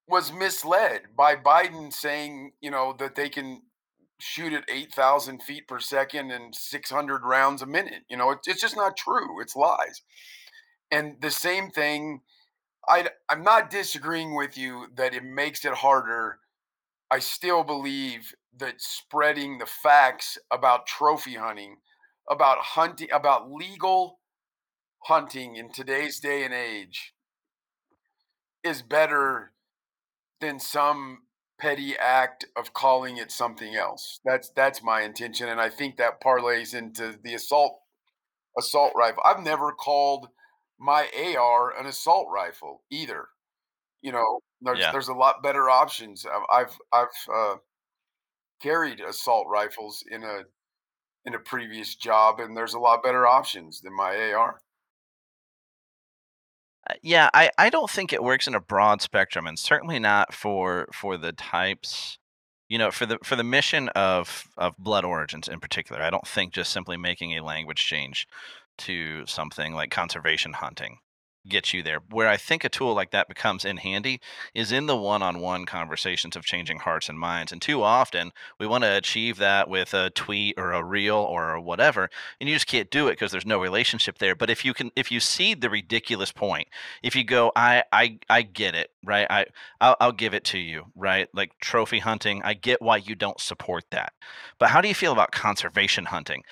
was misled by Biden saying, you know, that they can shoot at 8,000 feet per second and 600 rounds a minute. You know, it, it's just not true. It's lies. And the same thing, I, I'm not disagreeing with you that it makes it harder. I still believe that spreading the facts about trophy hunting, about hunting, about legal hunting in today's day and age is better than some petty act of calling it something else. That's that's my intention, and I think that parlays into the assault assault rifle. I've never called my AR an assault rifle either. You know, there's Yeah. there's a lot better options. I've I've, I've uh, carried assault rifles in a in a previous job, and there's a lot better options than my AR. Uh, yeah, I, I don't think it works in a broad spectrum, and certainly not for for the types, you know, for the for the mission of of Blood Origins in particular. I don't think just simply making a language change to something like conservation hunting get you there. Where I think a tool like that becomes in handy is in the one-on-one conversations of changing hearts and minds. And too often we want to achieve that with a tweet or a reel or whatever, and you just can't do it because there's no relationship there. But if you can, if you see the ridiculous point, if you go, I, I, I get it, right? I, I'll, I'll give it to you, right? Like trophy hunting, I get why you don't support that. But how do you feel about conservation hunting?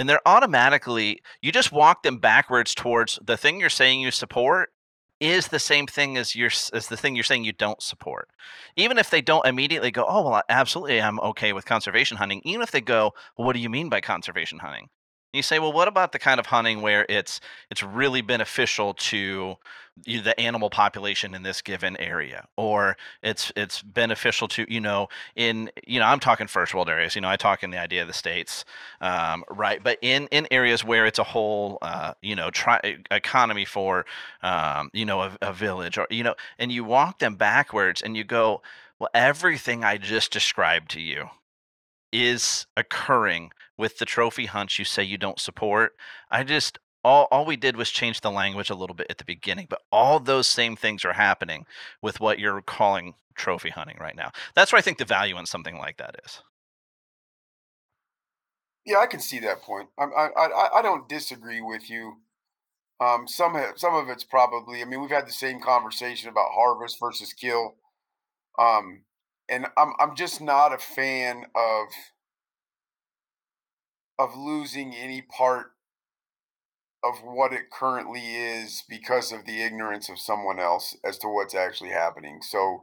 And they're automatically you just walk them backwards towards the thing you're saying you support is the same thing as your as the thing you're saying you don't support. Even if they don't immediately go, "Oh, well, absolutely, I'm okay with conservation hunting." Even if they go, well, "What do you mean by conservation hunting?" You say, well, what about the kind of hunting where it's it's really beneficial to the animal population in this given area, or it's it's beneficial to you know in you know I'm talking first world areas. You know I talk in the idea of the states, um, right? But in in areas where it's a whole uh, you know tri- economy for um, you know a, a village, or you know, and you walk them backwards and you go, well, everything I just described to you is occurring with the trophy hunts you say you don't support. I just all all we did was change the language a little bit at the beginning, but all those same things are happening with what you're calling trophy hunting right now. That's where I think the value in something like that is. Yeah, I can see that point. I I I, don't disagree with you. Um, some some of it's probably. I mean, we've had the same conversation about harvest versus kill. Um, and I'm I'm just not a fan of of losing any part of what it currently is because of the ignorance of someone else as to what's actually happening. So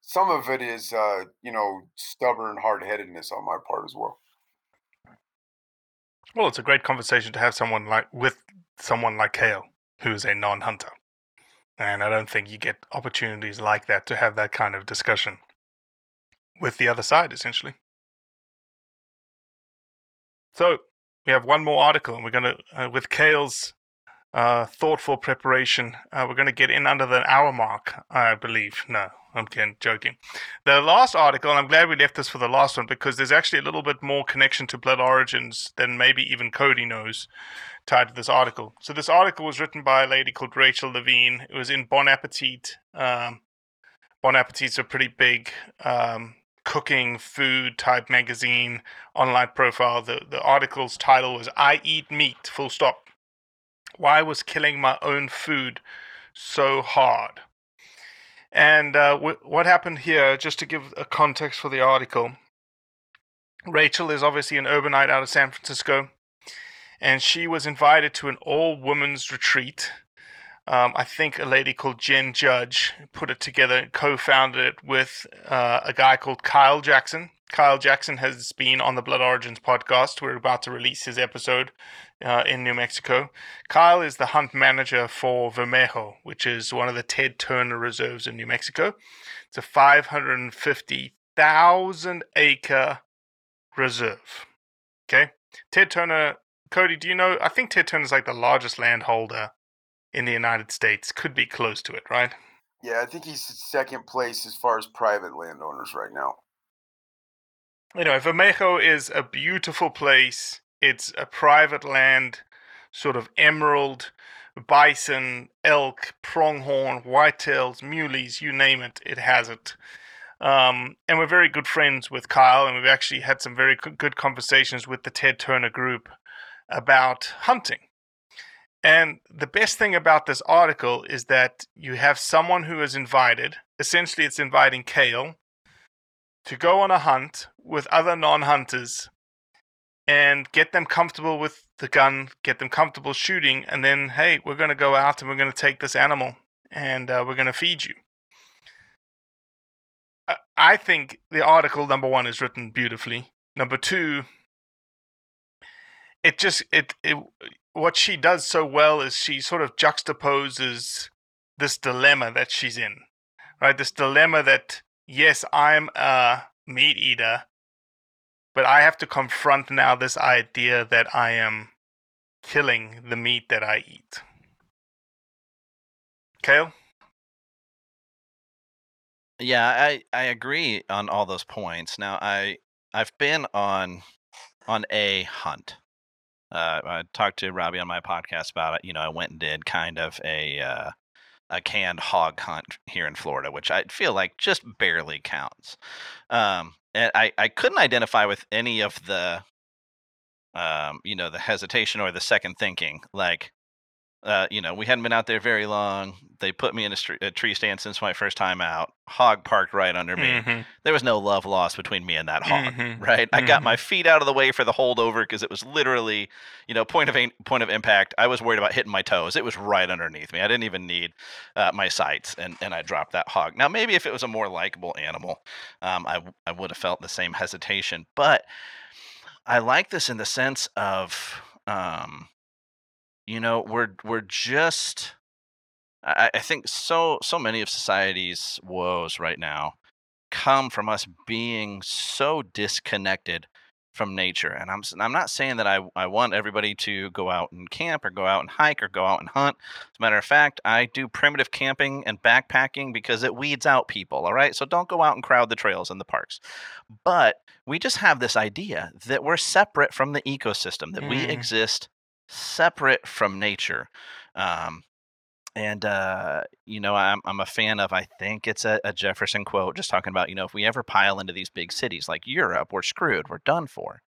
some of it is uh, you know, stubborn hard-headedness on my part as well. Well, it's a great conversation to have someone like with someone like Cale, who is a non-hunter, and I don't think you get opportunities like that to have that kind of discussion with the other side, essentially. So we have one more article, and we're going to, uh, with Cale's uh, thoughtful preparation, uh, we're going to get in under the hour mark, I believe. No, I'm kidding, joking. The last article, and I'm glad we left this for the last one because there's actually a little bit more connection to Blood Origins than maybe even Cody knows tied to this article. So this article was written by a lady called Rachel Levine. It was in Bon Appetit. Um, bon Appetit's a pretty big um, cooking food type magazine online profile. The the article's title was "I Eat Meat." Full stop. Why was killing my own food so hard? And uh, w- what happened here, just to give a context for the article, Rachel is obviously an urbanite out of San Francisco, and she was invited to an all women's retreat. Um, I think a lady called Jen Judge put it together, co founded it with uh, a guy called Kyle Jackson. Kyle Jackson has been on the Blood Origins podcast. We're about to release his episode uh, in New Mexico. Kyle is the hunt manager for Vermejo, which is one of the Ted Turner reserves in New Mexico. It's a 550,000 acre reserve. Okay. Ted Turner, Cody, do you know? I think Ted Turner is like the largest landholder in the United States. Could be close to it, right? Yeah, I think he's second place as far as private landowners right now. Anyway, Vermejo is a beautiful place. It's a private land, sort of emerald, bison, elk, pronghorn, whitetails, muleys, you name it, it has it. Um, and we're very good friends with Kyle, and we've actually had some very good conversations with the Ted Turner group about hunting. And the best thing about this article is that you have someone who is invited. Essentially, it's inviting Cale to go on a hunt with other non hunters and get them comfortable with the gun, get them comfortable shooting, and then, hey, we're going to go out and we're going to take this animal and uh, we're going to feed you. I- I think the article, number one, is written beautifully. Number two, it just, it, it, what she does so well is she sort of juxtaposes this dilemma that she's in, right? This dilemma that, yes, I'm a meat eater, but I have to confront now this idea that I am killing the meat that I eat. Cale? Yeah, I I agree on all those points. Now, I I've been on on a hunt. Uh, I talked to Robbie on my podcast about it. You know, I went and did kind of a uh, a canned hog hunt here in Florida, which I feel like just barely counts. Um, and I I couldn't identify with any of the um, you know, the hesitation or the second thinking. Like, uh, you know, we hadn't been out there very long. They put me in a, stre- a tree stand since my first time out. Hog parked right under me. Mhm. There was no love lost between me and that hog, Mhm. right? I got my feet out of the way for the holdover because it was literally, you know, point of in- point of impact. I was worried about hitting my toes. It was right underneath me. I didn't even need uh, my sights, and and I dropped that hog. Now maybe if it was a more likable animal, um, I w- I would have felt the same hesitation, but I like this in the sense of, um, you know, we're we're just. I, I think so so many of society's woes right now come from us being so disconnected from nature. And I'm I'm not saying that I I want everybody to go out and camp or go out and hike or go out and hunt. As a matter of fact, I do primitive camping and backpacking because it weeds out people. All right, so don't go out and crowd the trails and the parks. But we just have this idea that we're separate from the ecosystem, that we Mm. exist separate from nature. Um, and uh, you know, I'm I'm a fan of. I think it's a, a Jefferson quote, just talking about you know, if we ever pile into these big cities like Europe, we're screwed. We're done for.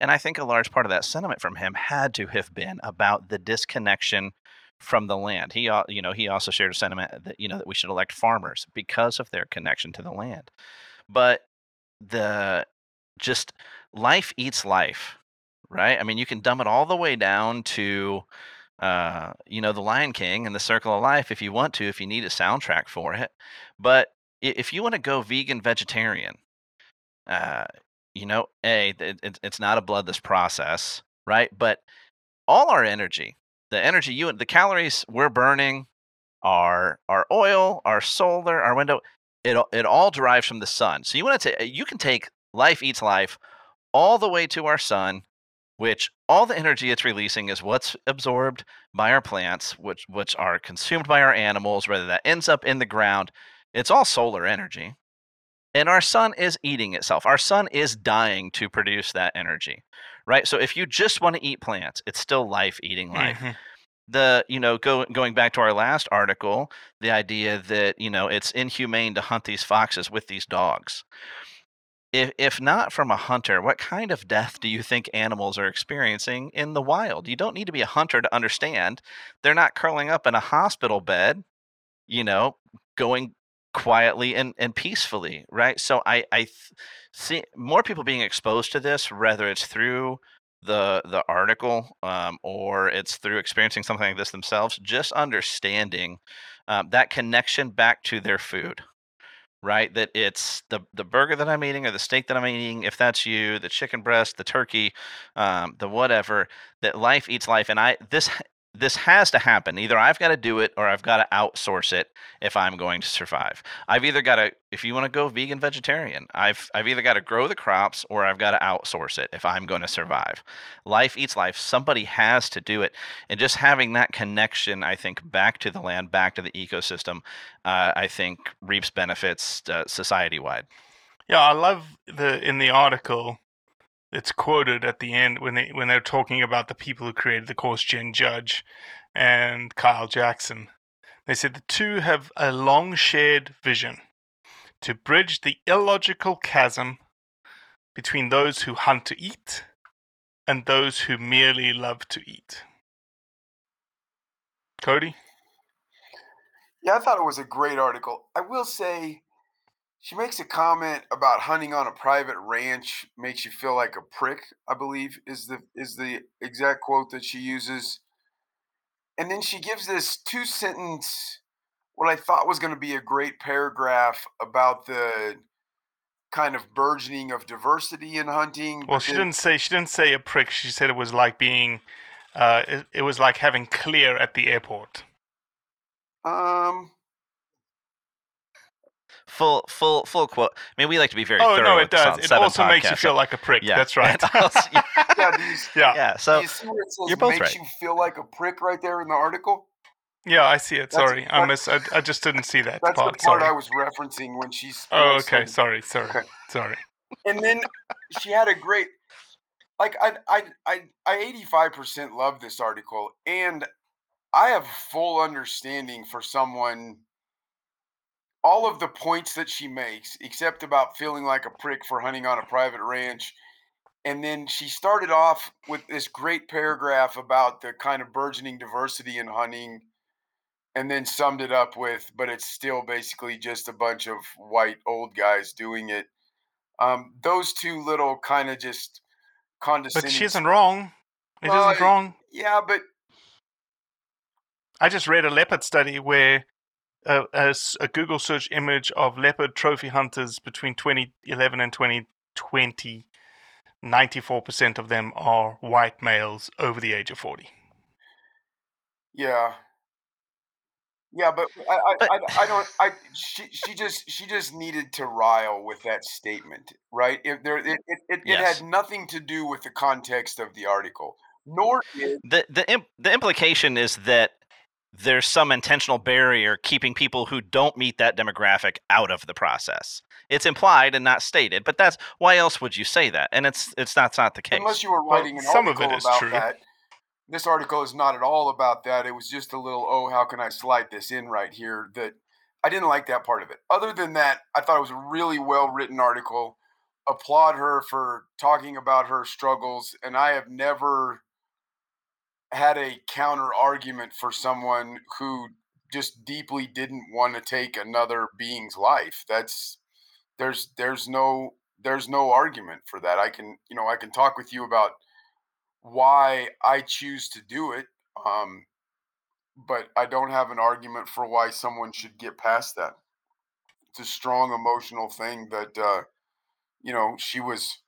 And I think a large part of that sentiment from him had to have been about the disconnection from the land. He, you know, he also shared a sentiment that you know that we should elect farmers because of their connection to the land. But the just life eats life, right? I mean, you can dumb it all the way down to, uh, you know, the Lion King and the Circle of Life if you want to, if you need a soundtrack for it. But if you want to go vegan, vegetarian, uh, you know, a it, it- it's not a bloodless process, right? But all our energy, the energy you the calories we're burning, our our oil, our solar, our window, it it all derives from the sun. So you want to you can take life eats life all the way to our sun, which all the energy it's releasing is what's absorbed by our plants, which which are consumed by our animals, whether that ends up in the ground. It's all solar energy. And our sun is eating itself. Our sun is dying to produce that energy. Right? So if you just want to eat plants, it's still life eating life Mhm. the you know go, going back to our last article the idea that you know it's inhumane to hunt these foxes with these dogs if, if not from a hunter what kind of death do you think animals are experiencing in the wild? You don't need to be a hunter to understand. They're not curling up in a hospital bed you know going quietly and, and peacefully right? So i i th- see more people being exposed to this whether it's through the the article um, or it's through experiencing something like this themselves just understanding um, that connection back to their food right that it's the the burger that i'm eating or the steak that i'm eating if that's you the chicken breast the turkey um, the whatever that life eats life and i this this has to happen. Either i've got to do it or i've got to outsource it if i'm going to survive. I've either got to if you want to go vegan vegetarian i've i've either got to grow the crops or i've got to outsource it if i'm going to survive. Life eats life. Somebody has to do it. And just having that connection i think back to the land back to the ecosystem uh, i think reaps benefits uh, society wide Yeah, I love the in the article. It's quoted at the end when they when they're talking about the people who created the course, Jen Judge and Kyle Jackson. They said the two have a long shared vision to bridge the illogical chasm between those who hunt to eat and those who merely love to eat. Cody? Yeah, I thought it was a great article. I will say, she makes a comment about hunting on a private ranch makes you feel like a prick. I believe is the is the exact quote that she uses. And then she gives this two sentence, what I thought was going to be a great paragraph about the kind of burgeoning of diversity in hunting. Well, she didn't say she didn't say a prick. She said it was like being, uh, it, it was like having clear at the airport. Um, full full full quote i mean we like to be very Oh thorough no, it does. It Seven also makes you feel like a prick. yeah That's right. [laughs] also- yeah, [laughs] yeah, do yeah, yeah, so you see where it says you're both makes right. you feel like a prick right there in the article? yeah. I see it. That's- Sorry, I miss. I, I just didn't see that That's part. the part Sorry. I was referencing when she's. Oh, okay. Sorry, sorry, Okay. sorry. and then she had a great like i i i, I 85% love this article and i have full understanding for someone all of the points that she makes except about feeling like a prick for hunting on a private ranch and then she started off with this great paragraph about the kind of burgeoning diversity in hunting and then summed it up with but it's still basically just a bunch of white old guys doing it um, those two little kind of just condescending. But she isn't wrong. It Well, not wrong. Yeah, but I just read a leopard study where a, a Google search image of leopard trophy hunters between 2011 and 2020, 94% of them are white males over the age of 40. yeah, yeah, but I, I, But- I, I don't. I she, she just she just needed to rile with that statement, right? If there, it, it, it, it had nothing to do with the context of the article, nor did the the imp- the implication is that there's some intentional barrier keeping people who don't meet that demographic out of the process. It's implied and not stated, but that's why else would you say that? And it's it's not, it's not the case. unless you were Well, writing an some of article it is about true. that. this article is not at all about that. It was just a little, oh, how can I slide this in right here? That I didn't like that part of it. Other than that, I thought it was a really well written article. Applaud her for talking about her struggles. And I have never had a counter argument for someone who just deeply didn't want to take another being's life. That's there's there's no there's no argument for that. I can you know I can talk with you about why I choose to do it, um, but I don't have an argument for why someone should get past that. It's a strong emotional thing that uh, you know she was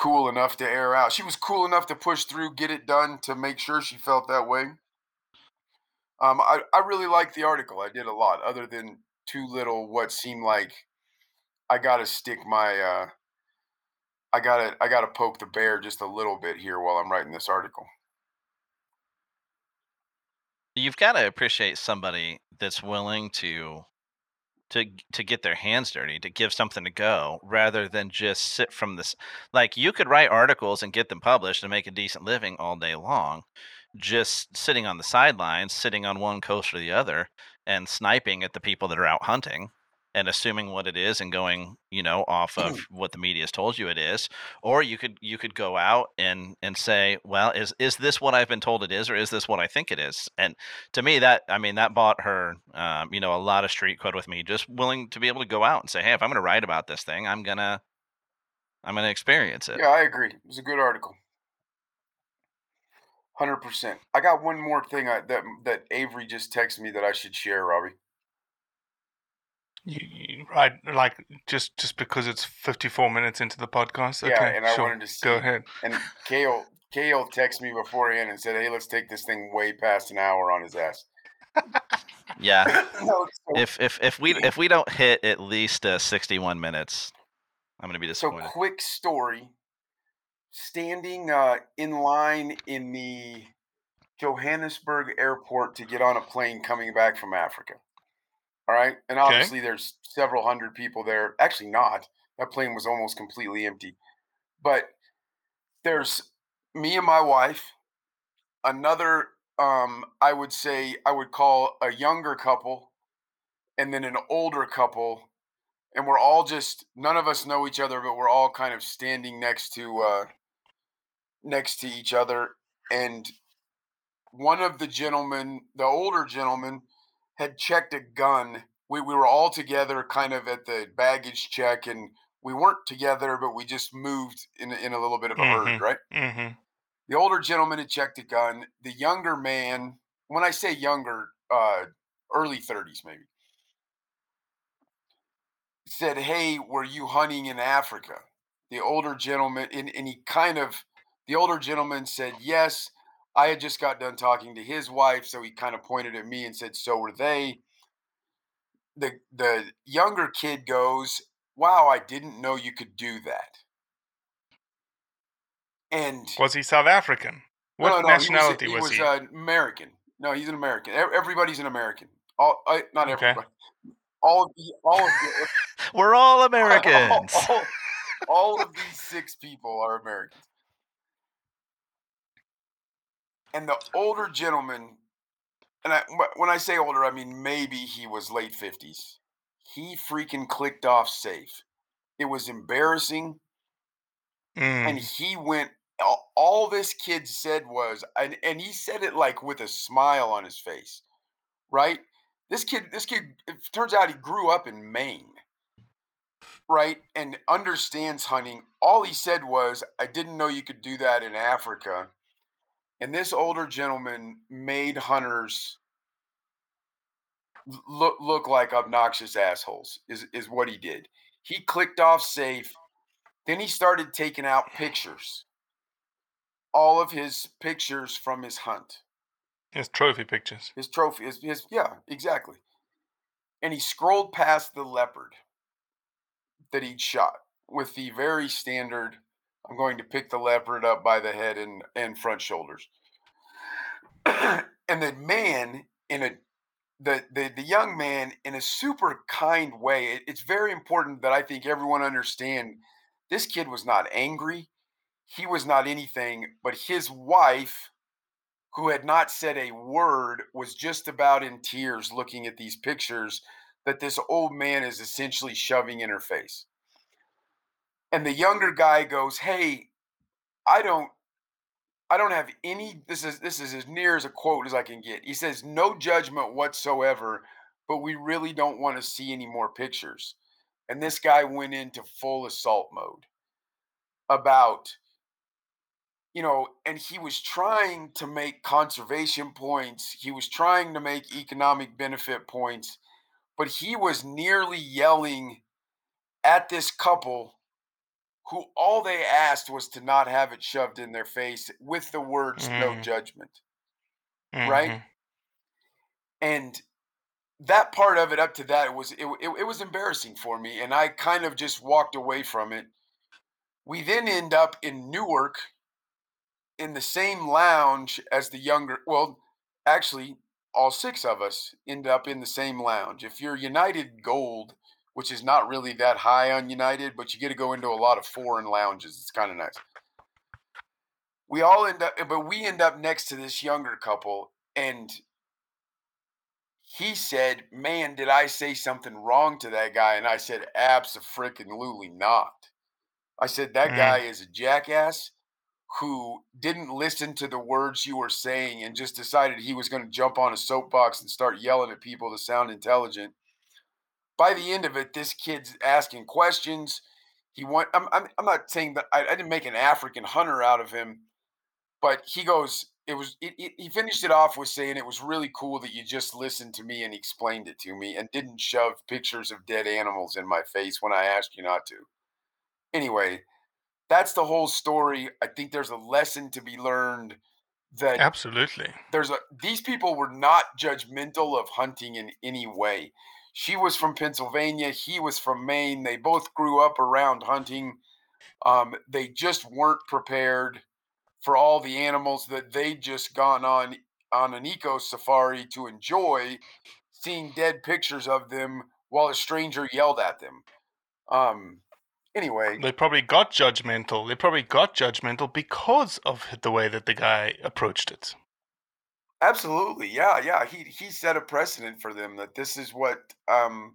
cool enough to air out. She was cool enough to push through, get it done, to make sure she felt that way. Um, I, I really liked the article. I did a lot, other than too little what seemed like I gotta stick my uh, I gotta I gotta poke the bear just a little bit here while I'm writing this article. You've got to appreciate somebody that's willing to to to get their hands dirty, to give something to go, rather than just sit from this. Like you could write articles and get them published and make a decent living all day long, just sitting on the sidelines, sitting on one coast or the other, and sniping at the people that are out hunting and assuming what it is and going you know off of what the media has told you it is or you could you could go out and and say well is is this what i've been told it is or is this what i think it is and to me that i mean that bought her um, you know a lot of street cred with me just willing to be able to go out and say hey if i'm going to write about this thing i'm gonna i'm gonna experience it Yeah, I agree. It was a good article. Hundred percent. I got one more thing I, that that Avery just texted me that I should share, Robbie. You, you, right, like just just because it's 54 minutes into the podcast. Yeah, Okay, and I sure. wanted to see. Go ahead. And Cale Cale texted me beforehand and said, "Hey, let's take this thing way past an hour on his ass." yeah [laughs] No, so- if if if we if we don't hit at least uh, 61 minutes i'm going to be disappointed. So quick story. Standing uh, in line in the Johannesburg airport to get on a plane coming back from Africa. All right, and Okay. obviously there's several hundred people there. Actually, not. That plane was almost completely empty. But there's me and my wife, another. Um, I would say I would call a younger couple, and then an older couple and we're all just none of us know each other but we're all kind of standing next to uh next to each other and one of the gentlemen the older gentleman had checked a gun we, we were all together kind of at the baggage check and we weren't together but we just moved in, a- in a little bit of a herd Mhm. right Mm-hmm. the older gentleman had checked a gun the younger man when i say younger uh early 30s maybe said, Hey, were you hunting in Africa? The older gentleman, and, and he kind of, the older gentleman said, Yes. I had just got done talking to his wife, so he kind of pointed at me and said, So were they. The, the younger kid goes, Wow, I didn't know you could do that. And Was he South African? What no, no, nationality he was, was, he? uh, American. No, he's an American. Everybody's an American. All, uh, not Okay. everybody. All of the, all of the, [laughs] we're all [laughs] americans all, all- all of these six people are Americans. And the older gentleman, and I, when I say older, I mean maybe he was late 50s. He freaking clicked off safe. It was embarrassing. And Mm. he went, all, all this kid said was, and, and he said it like with a smile on his face, right? This kid, this kid, it turns out he grew up in Maine right, and understands hunting. All he said was, I didn't know you could do that in Africa. And this older gentleman made hunters look look like obnoxious assholes is, is what he did. He clicked off safe, then he started taking out pictures. All of his pictures from his hunt His trophy pictures. his trophy his, his yeah exactly and he scrolled past the leopard that he'd shot with the very standard i'm going to pick the leopard up by the head and, and front shoulders and the man in a the, the the young man in a super kind way it- it's very important that i think everyone understand this kid was not angry he was not anything, but his wife, who had not said a word, was just about in tears looking at these pictures that this old man is essentially shoving in her face. And the younger guy goes, "Hey, I don't I don't have any this is this is as near as a quote as I can get. He says no judgment whatsoever, but we really don't want to see any more pictures. And this guy went into full assault mode about you know, and he was trying to make conservation points. He was trying to make economic benefit points, but he was nearly yelling at this couple who all they asked was to not have it shoved in their face with the words mm. no judgment. Mm-hmm. Right? And that part of it up to that it was it, it, it was embarrassing for me and I kind of just walked away from it. We then end up in Newark in the same lounge as the younger well actually all six of us end up in the same lounge. If you're United Gold, which is not really that high on United, but you get to go into a lot of foreign lounges. It's kind of nice. We all end up, but we end up next to this younger couple, and he said, "Man, did I say something wrong to that guy?" And I said, "Absolutely not." I said that mm. guy is a jackass who didn't listen to the words you were saying and just decided he was going to jump on a soapbox and start yelling at people to sound intelligent by the end of it, this kid's asking questions. He went. I'm. I'm, I'm not saying that I, I, didn't make an African hunter out of him, but he goes. It was. It, it, he finished it off with saying it was really cool that you just listened to me and explained it to me and didn't shove pictures of dead animals in my face when I asked you not to. Anyway, that's the whole story. I think there's a lesson to be learned that absolutely there's a these people were not judgmental of hunting in any way she was from Pennsylvania. He was from Maine. They both grew up around hunting. Um, they just weren't prepared for all the animals that they'd just gone on on an eco safari to enjoy, seeing dead pictures of them while a stranger yelled at them. Um, anyway, they probably got judgmental. They probably got judgmental because of the way that the guy approached it. Absolutely. Yeah, yeah. He he set a precedent for them that this is what um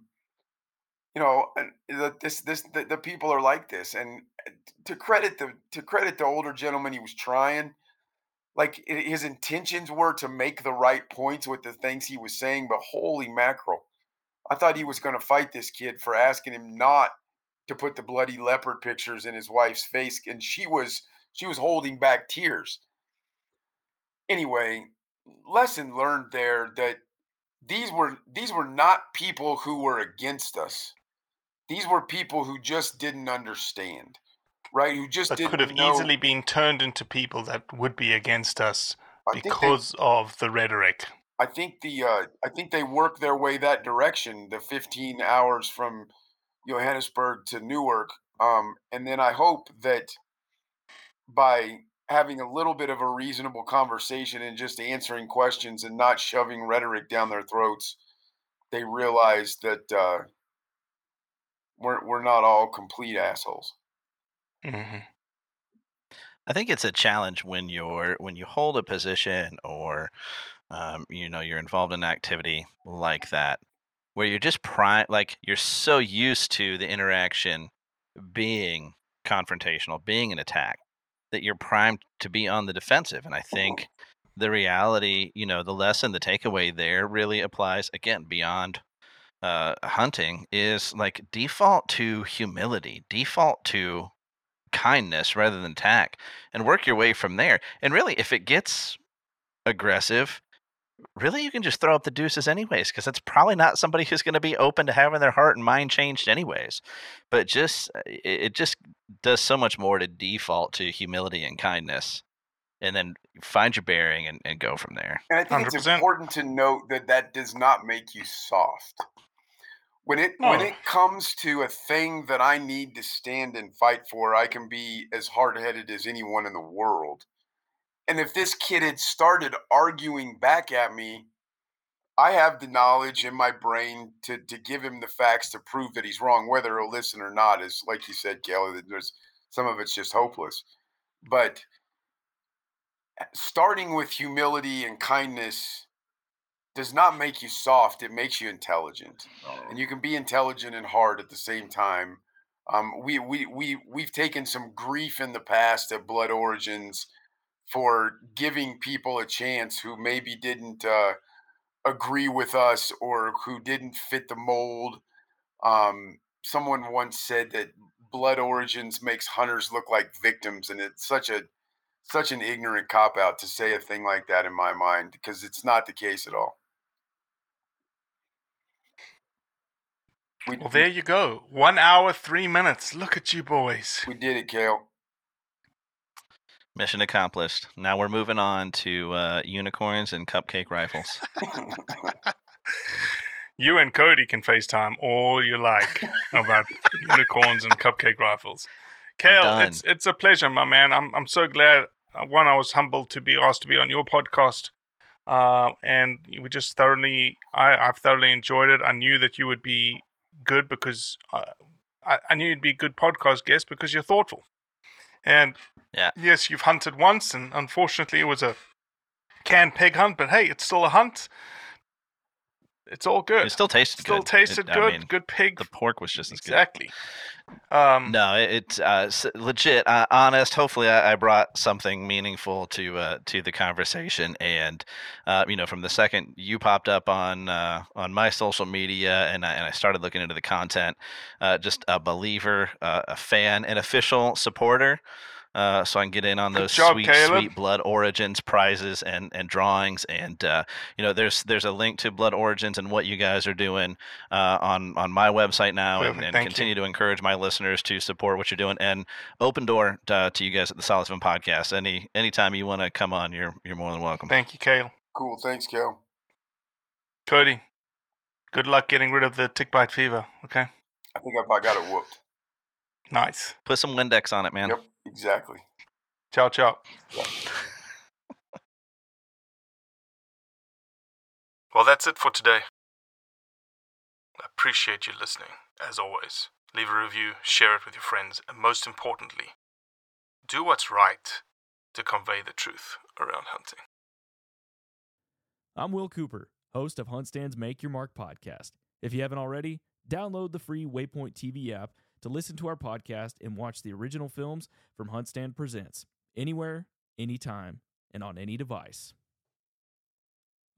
you know, that this this the, the people are like this and uh, to credit the to credit the older gentleman he was trying like his intentions were to make the right points with the things he was saying but holy mackerel. I thought he was going to fight this kid for asking him not to put the bloody leopard pictures in his wife's face and she was she was holding back tears. Anyway, lesson learned there that these were these were not people who were against us. These were people who just didn't understand, right? Who just could have know. easily been turned into people that would be against us because they, of the rhetoric. I think the uh, I think they worked their way that direction. The 15 hours from Johannesburg to Newark, um, and then I hope that by having a little bit of a reasonable conversation and just answering questions and not shoving rhetoric down their throats, they realize that uh, we're we're not all complete assholes. Mm-hmm. I think it's a challenge when you're when you hold a position or um, you know you're involved in activity like that, where you're just prime like you're so used to the interaction being confrontational, being an attack that you're primed to be on the defensive. And I think the reality, you know, the lesson, the takeaway there really applies again beyond uh, hunting is like default to humility, default to kindness rather than attack, and work your way from there. And really, if it gets aggressive, really? You can just throw up the deuces anyways because that's probably not somebody who's going to be open to having their heart and mind changed anyways. But just uh, it, it just does so much more to default to humility and kindness and then find your bearing and, and go from there. And i think 100%. it's important to note that that does not make you soft. When it when it comes to a thing that i need to stand and fight for i can be as hard-headed as anyone in the world and if this kid had started arguing back at me, I have the knowledge in my brain to to give him the facts to prove that he's wrong, whether he'll listen or not. Is like you said, Kelly. There's some of it's just hopeless. but starting with humility and kindness does not make you soft it makes you intelligent and you can be intelligent and hard at the same time um, we, we, we, we've taken some grief in the past at blood origins for giving people a chance who maybe didn't uh, agree with us or who didn't fit the mold um, someone once said that blood origins makes hunters look like victims and it's such a such an ignorant cop out to say a thing like that in my mind because it's not the case at all. We, Well, there you go. One hour, three minutes. Look at you boys. we did it, Cale. Mission accomplished. Now we're moving on to uh, unicorns and cupcake rifles. [laughs] You and Cody can FaceTime all you like about [laughs] unicorns and cupcake rifles. Cale, it's it's a pleasure, my man. I'm I'm so glad. Uh, one, I was humbled to be asked to be on your podcast, uh, and we just thoroughly, I I've thoroughly enjoyed it. I knew that you would be good because uh, I I knew you'd be a good podcast guest because you're thoughtful, and Yeah. yes, you've hunted once, and unfortunately, it was a canned pig hunt. But hey, it's still a hunt. It's all good. It still tasted Still good. tasted It- I good. mean, good pig. the pork was just as good. exactly. Um, No, it, it's uh, legit, uh, honest. Hopefully, I, I brought something meaningful to uh, to the conversation. And uh, you know, from the second you popped up on uh, on my social media, and I, and I started looking into the content, uh, just a believer, uh, a fan, an official supporter. Uh, so I can get in on those job, sweet, Caleb. sweet Blood Origins prizes and, and drawings, and uh, you know, there's there's a link to Blood Origins and what you guys are doing uh, on on my website now, and, Perfect, and thank you. continue to encourage my listeners to support what you're doing. And open door uh, to you guys at the Solid Seven Podcast. Any anytime you want to come on, you're you're more than welcome. Thank you, Cale. Cool. Thanks, Cale. Cody, good luck getting rid of the tick bite fever. Okay. I think I I got it whooped. Nice. Put some Windex on it, man. Yep, exactly. Ciao, ciao. Well, that's it for today. I appreciate you listening, as always. Leave a review, share it with your friends, and most importantly, do what's right to convey the truth around hunting. I'm Will Cooper, host of HuntStand's Make Your Mark podcast. If you haven't already, download the free Waypoint TV app to listen to our podcast and watch the original films from HuntStand Presents anywhere, anytime, and on any device.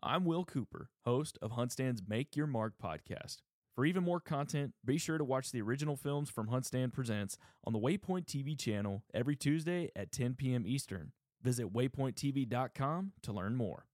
I'm Will Cooper, host of HuntStand's Make Your Mark podcast. For even more content, be sure to watch the original films from HuntStand Presents on the Waypoint TV channel every Tuesday at 10 p.m. Eastern. Visit waypointtv.com to learn more.